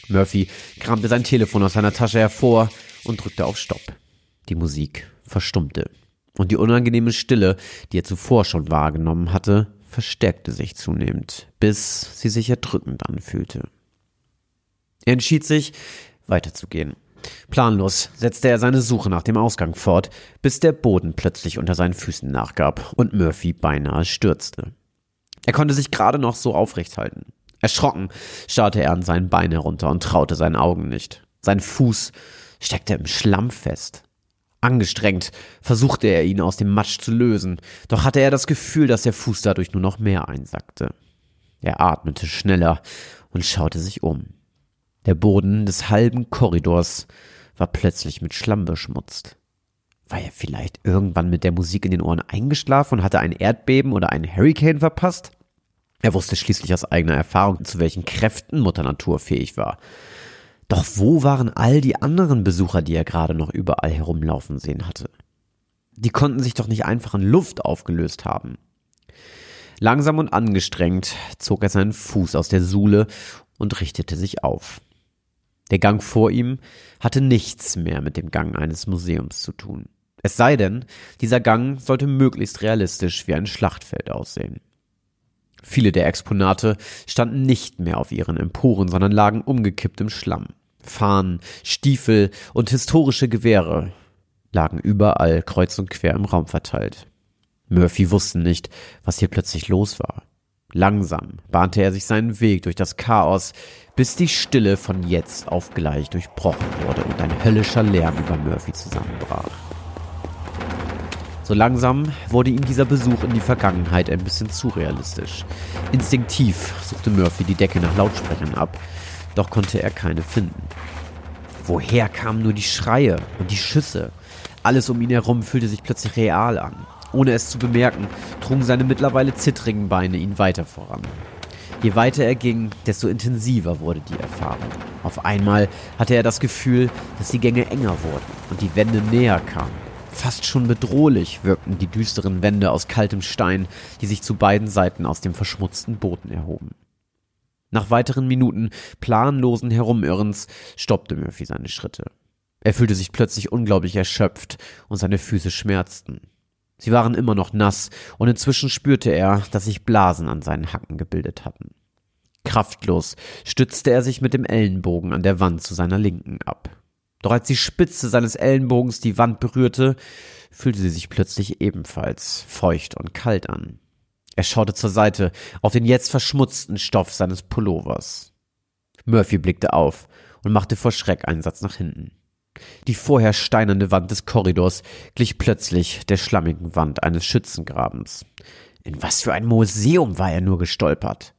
A: Murphy kramte sein Telefon aus seiner Tasche hervor und drückte auf Stopp. Die Musik verstummte. Und die unangenehme Stille, die er zuvor schon wahrgenommen hatte, verstärkte sich zunehmend, bis sie sich erdrückend anfühlte. Er entschied sich, weiterzugehen. Planlos setzte er seine Suche nach dem Ausgang fort, bis der Boden plötzlich unter seinen Füßen nachgab und Murphy beinahe stürzte. Er konnte sich gerade noch so aufrecht halten. Erschrocken starrte er an seinen Bein herunter und traute seinen Augen nicht. Sein Fuß steckte im Schlamm fest. Angestrengt versuchte er ihn aus dem Matsch zu lösen, doch hatte er das Gefühl, dass der Fuß dadurch nur noch mehr einsackte. Er atmete schneller und schaute sich um. Der Boden des halben Korridors war plötzlich mit Schlamm beschmutzt. War er vielleicht irgendwann mit der Musik in den Ohren eingeschlafen und hatte ein Erdbeben oder einen Hurricane verpasst? Er wusste schließlich aus eigener Erfahrung, zu welchen Kräften Mutter Natur fähig war. Doch wo waren all die anderen Besucher, die er gerade noch überall herumlaufen sehen hatte? Die konnten sich doch nicht einfach in Luft aufgelöst haben. Langsam und angestrengt zog er seinen Fuß aus der Suhle und richtete sich auf. Der Gang vor ihm hatte nichts mehr mit dem Gang eines Museums zu tun. Es sei denn, dieser Gang sollte möglichst realistisch wie ein Schlachtfeld aussehen. Viele der Exponate standen nicht mehr auf ihren Emporen, sondern lagen umgekippt im Schlamm. Fahnen, Stiefel und historische Gewehre lagen überall kreuz und quer im Raum verteilt. Murphy wusste nicht, was hier plötzlich los war. Langsam bahnte er sich seinen Weg durch das Chaos, bis die Stille von jetzt auf gleich durchbrochen wurde und ein höllischer Lärm über Murphy zusammenbrach. So langsam wurde ihm dieser Besuch in die Vergangenheit ein bisschen zu realistisch. Instinktiv suchte Murphy die Decke nach Lautsprechern ab, doch konnte er keine finden. Woher kamen nur die Schreie und die Schüsse? Alles um ihn herum fühlte sich plötzlich real an. Ohne es zu bemerken, trugen seine mittlerweile zittrigen Beine ihn weiter voran. Je weiter er ging, desto intensiver wurde die Erfahrung. Auf einmal hatte er das Gefühl, dass die Gänge enger wurden und die Wände näher kamen. Fast schon bedrohlich wirkten die düsteren Wände aus kaltem Stein, die sich zu beiden Seiten aus dem verschmutzten Boden erhoben. Nach weiteren Minuten planlosen Herumirrens stoppte Murphy seine Schritte. Er fühlte sich plötzlich unglaublich erschöpft und seine Füße schmerzten. Sie waren immer noch nass und inzwischen spürte er, dass sich Blasen an seinen Hacken gebildet hatten. Kraftlos stützte er sich mit dem Ellenbogen an der Wand zu seiner Linken ab. Doch als die Spitze seines Ellenbogens die Wand berührte, fühlte sie sich plötzlich ebenfalls feucht und kalt an. Er schaute zur Seite auf den jetzt verschmutzten Stoff seines Pullovers. Murphy blickte auf und machte vor Schreck einen Satz nach hinten. Die vorher steinerne Wand des Korridors glich plötzlich der schlammigen Wand eines Schützengrabens. In was für ein Museum war er nur gestolpert?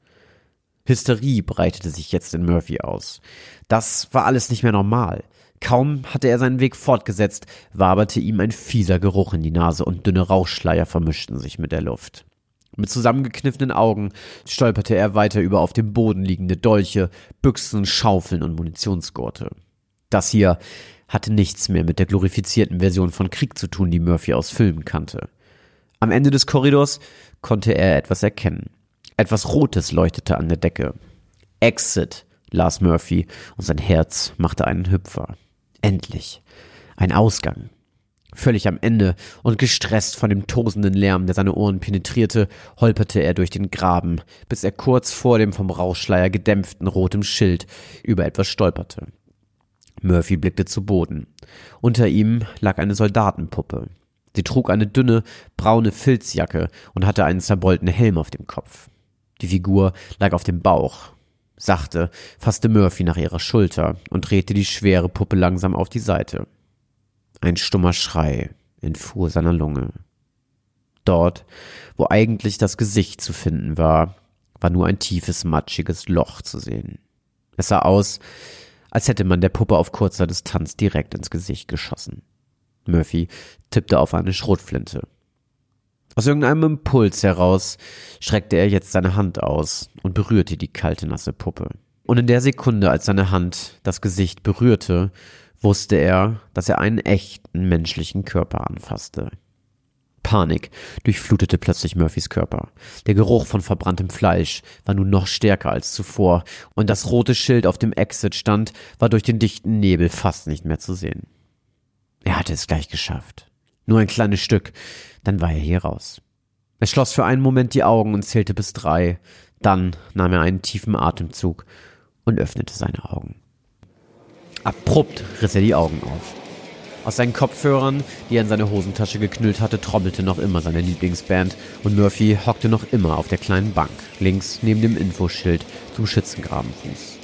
A: Hysterie breitete sich jetzt in Murphy aus. Das war alles nicht mehr normal. Kaum hatte er seinen Weg fortgesetzt, waberte ihm ein fieser Geruch in die Nase und dünne Rauchschleier vermischten sich mit der Luft. Mit zusammengekniffenen Augen stolperte er weiter über auf dem Boden liegende Dolche, Büchsen, Schaufeln und Munitionsgurte. Das hier hatte nichts mehr mit der glorifizierten Version von Krieg zu tun, die Murphy aus Filmen kannte. Am Ende des Korridors konnte er etwas erkennen. Etwas Rotes leuchtete an der Decke. Exit, las Murphy, und sein Herz machte einen Hüpfer. Endlich. Ein Ausgang. Völlig am Ende und gestresst von dem tosenden Lärm, der seine Ohren penetrierte, holperte er durch den Graben, bis er kurz vor dem vom Rauchschleier gedämpften rotem Schild über etwas stolperte. Murphy blickte zu Boden. Unter ihm lag eine Soldatenpuppe. Sie trug eine dünne, braune Filzjacke und hatte einen zerbeulten Helm auf dem Kopf. Die Figur lag auf dem Bauch. Sachte fasste Murphy nach ihrer Schulter und drehte die schwere Puppe langsam auf die Seite. Ein stummer Schrei entfuhr seiner Lunge. Dort, wo eigentlich das Gesicht zu finden war, war nur ein tiefes, matschiges Loch zu sehen. Es sah aus, als hätte man der Puppe auf kurzer Distanz direkt ins Gesicht geschossen. Murphy tippte auf eine Schrotflinte. Aus irgendeinem Impuls heraus streckte er jetzt seine Hand aus und berührte die kalte, nasse Puppe. Und in der Sekunde, als seine Hand das Gesicht berührte, wusste er, dass er einen echten menschlichen Körper anfasste. Panik durchflutete plötzlich Murphys Körper. Der Geruch von verbranntem Fleisch war nun noch stärker als zuvor, und das rote Schild auf dem Exit stand, war durch den dichten Nebel fast nicht mehr zu sehen. Er hatte es gleich geschafft. Nur ein kleines Stück, dann war er hier raus. Er schloss für einen Moment die Augen und zählte bis drei, dann nahm er einen tiefen Atemzug und öffnete seine Augen. Abrupt riss er die Augen auf. Aus seinen Kopfhörern, die er in seine Hosentasche geknüllt hatte, trommelte noch immer seine Lieblingsband und Murphy hockte noch immer auf der kleinen Bank, links neben dem Infoschild zum Schützengrabenfuß.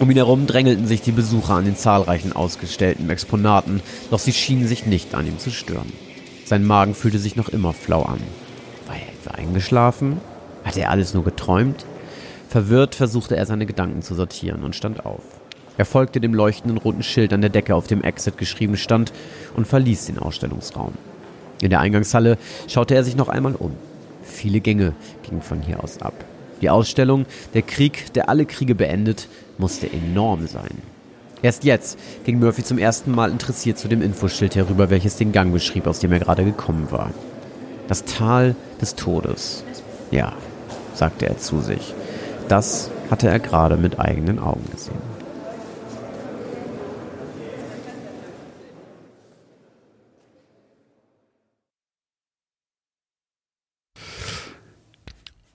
A: Um ihn herum drängelten sich die Besucher an den zahlreichen ausgestellten Exponaten, doch sie schienen sich nicht an ihm zu stören. Sein Magen fühlte sich noch immer flau an. War er etwa eingeschlafen? Hatte er alles nur geträumt? Verwirrt versuchte er seine Gedanken zu sortieren und stand auf. Er folgte dem leuchtenden roten Schild an der Decke, auf dem Exit geschrieben stand, und verließ den Ausstellungsraum. In der Eingangshalle schaute er sich noch einmal um. Viele Gänge gingen von hier aus ab. Die Ausstellung, der Krieg, der alle Kriege beendet, musste enorm sein. Erst jetzt ging Murphy zum ersten Mal interessiert zu dem Infoschild herüber, welches den Gang beschrieb, aus dem er gerade gekommen war. Das Tal des Todes. Ja, sagte er zu sich. Das hatte er gerade mit eigenen Augen gesehen.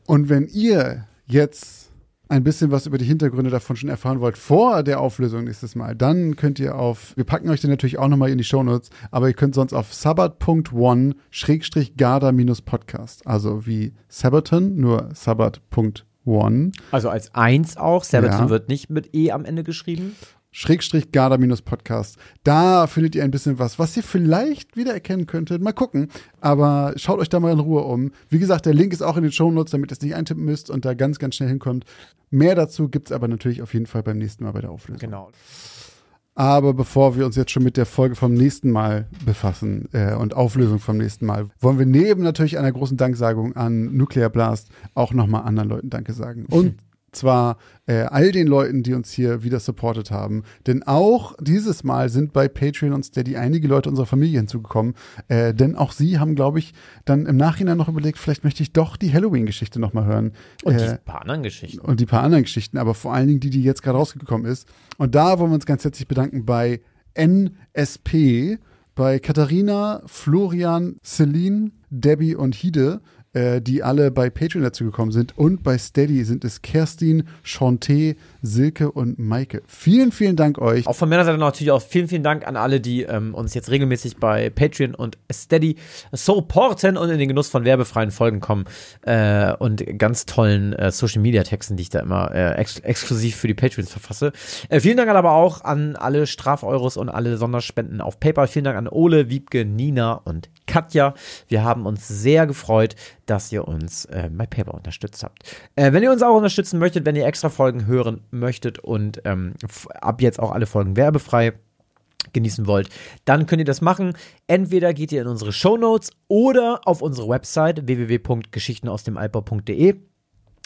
B: Und wenn ihr jetzt ein bisschen was über die Hintergründe davon schon erfahren wollt vor der Auflösung nächstes Mal, dann könnt ihr auf, wir packen euch den natürlich auch nochmal in die Shownotes, aber ihr könnt sonst auf sabbat.one schrägstrich garda minus Podcast, also wie Sabaton, nur sabbat.one.
F: Also als eins auch. Sabaton
B: Ja.
F: wird nicht mit E am Ende geschrieben.
B: Schrägstrich Garda-Podcast. Da findet ihr ein bisschen was, was ihr vielleicht wiedererkennen könntet. Mal gucken. Aber schaut euch da mal in Ruhe um. Wie gesagt, der Link ist auch in den Shownotes, damit ihr es nicht eintippen müsst und da ganz, ganz schnell hinkommt. Mehr dazu gibt's aber natürlich auf jeden Fall beim nächsten Mal bei der Auflösung.
F: Genau.
B: Aber bevor wir uns jetzt schon mit der Folge vom nächsten Mal befassen äh, und Auflösung vom nächsten Mal, wollen wir neben natürlich einer großen Danksagung an Nuclear Blast auch nochmal anderen Leuten Danke sagen. Und zwar äh, all den Leuten, die uns hier wieder supportet haben. Denn auch dieses Mal sind bei Patreon und Steady einige Leute unserer Familie hinzugekommen. Äh, denn auch sie haben, glaube ich, dann im Nachhinein noch überlegt, vielleicht möchte ich doch die Halloween-Geschichte nochmal hören.
F: Und
B: Äh,
F: die paar anderen Geschichten.
B: und die paar anderen Geschichten, aber vor allen Dingen die, die jetzt gerade rausgekommen ist. Und da wollen wir uns ganz herzlich bedanken bei NSP, bei Katharina, Florian, Celine, Debbie und Hide, äh, die alle bei Patreon dazu gekommen sind. Und bei Steady sind es Kerstin, Chanté, Silke und Maike. Vielen, vielen Dank euch.
F: Auch von meiner Seite natürlich auch vielen, vielen Dank an alle, die ähm, uns jetzt regelmäßig bei Patreon und Steady supporten und in den Genuss von werbefreien Folgen kommen äh, und ganz tollen äh, Social Media Texten, die ich da immer äh, ex exklusiv für die Patreons verfasse. Äh, vielen Dank aber auch an alle Strafeuros und alle Sonderspenden auf PayPal. Vielen Dank an Ole, Wiebke, Nina und Katja. Wir haben uns sehr gefreut, dass ihr uns äh, bei PayPal unterstützt habt. Äh, wenn ihr uns auch unterstützen möchtet, wenn ihr extra Folgen hören möchtet und ähm, ab jetzt auch alle Folgen werbefrei genießen wollt, dann könnt ihr das machen. Entweder geht ihr in unsere Shownotes oder auf unsere Website www.geschichtenausdemaltbau.de.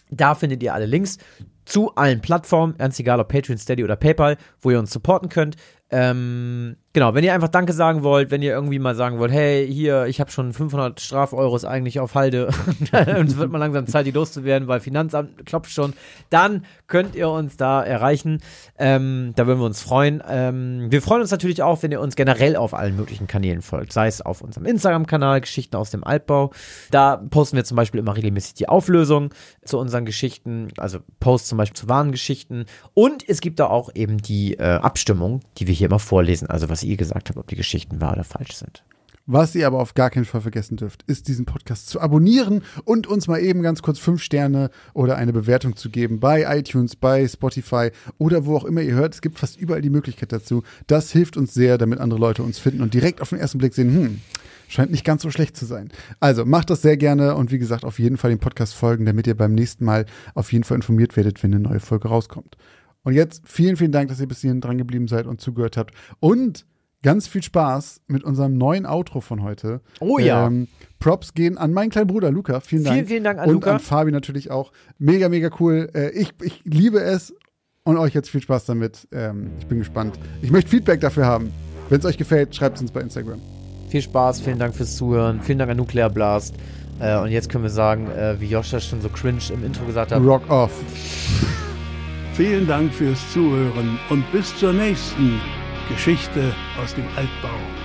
F: Da findet ihr alle Links.
A: zu allen Plattformen, ganz egal ob Patreon, Steady oder PayPal, wo ihr uns supporten könnt. Ähm, genau, wenn ihr einfach Danke sagen wollt, wenn ihr irgendwie mal sagen wollt, hey, hier, ich habe schon 500 Strafeuros eigentlich auf Halde und es wird mal langsam Zeit, die loszuwerden, weil Finanzamt klopft schon, dann könnt ihr uns da erreichen. Ähm, da würden wir uns freuen. Ähm, wir freuen uns natürlich auch, wenn ihr uns generell auf allen möglichen Kanälen folgt, sei es auf unserem Instagram-Kanal Geschichten aus dem Altbau. Da posten wir zum Beispiel immer regelmäßig die Auflösung zu unseren Geschichten, also Posts zum Beispiel zu wahren Geschichten. Und es gibt da auch eben die äh, Abstimmung, die wir hier immer vorlesen, also was ihr gesagt habt, ob die Geschichten wahr oder falsch sind.
B: Was ihr aber auf gar keinen Fall vergessen dürft, ist diesen Podcast zu abonnieren und uns mal eben ganz kurz fünf Sterne oder eine Bewertung zu geben bei iTunes, bei Spotify oder wo auch immer ihr hört. Es gibt fast überall die Möglichkeit dazu. Das hilft uns sehr, damit andere Leute uns finden und direkt auf den ersten Blick sehen, hm, scheint nicht ganz so schlecht zu sein. Also macht das sehr gerne und wie gesagt, auf jeden Fall dem Podcast folgen, damit ihr beim nächsten Mal auf jeden Fall informiert werdet, wenn eine neue Folge rauskommt. Und jetzt vielen, vielen Dank, dass ihr bis hierhin dran geblieben seid und zugehört habt. Und ganz viel Spaß mit unserem neuen Outro von heute.
A: Oh ja.
B: Ähm, Props gehen an meinen kleinen Bruder Luca. Vielen Dank.
A: Vielen, vielen Dank an
B: und
A: Luca.
B: an Fabi natürlich auch. Mega, mega cool. Äh, ich, ich liebe es und euch jetzt viel Spaß damit. Ähm, ich bin gespannt. Ich möchte Feedback dafür haben. Wenn es euch gefällt, schreibt es uns bei Instagram.
A: Viel Spaß, vielen Dank fürs Zuhören, vielen Dank an Nuclear Blast. Äh, und jetzt können wir sagen, äh, wie Joscha schon so cringe im Intro gesagt hat.
B: Rock off.
C: Vielen Dank fürs Zuhören und bis zur nächsten Geschichte aus dem Altbau.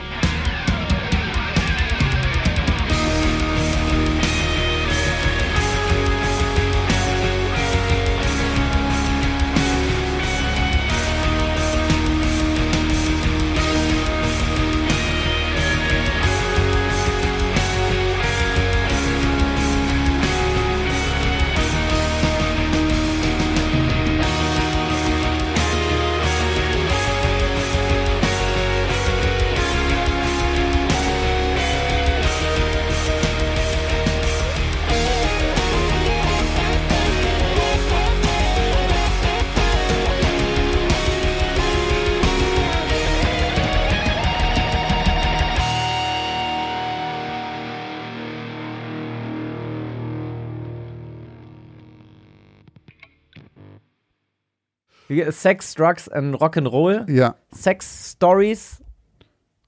A: Sex, Drugs and Rock'n'Roll.
B: Ja.
A: Sex Stories.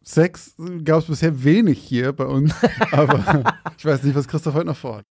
B: Sex gab es bisher wenig hier bei uns, aber ich weiß nicht, was Christoph heute noch vorhat.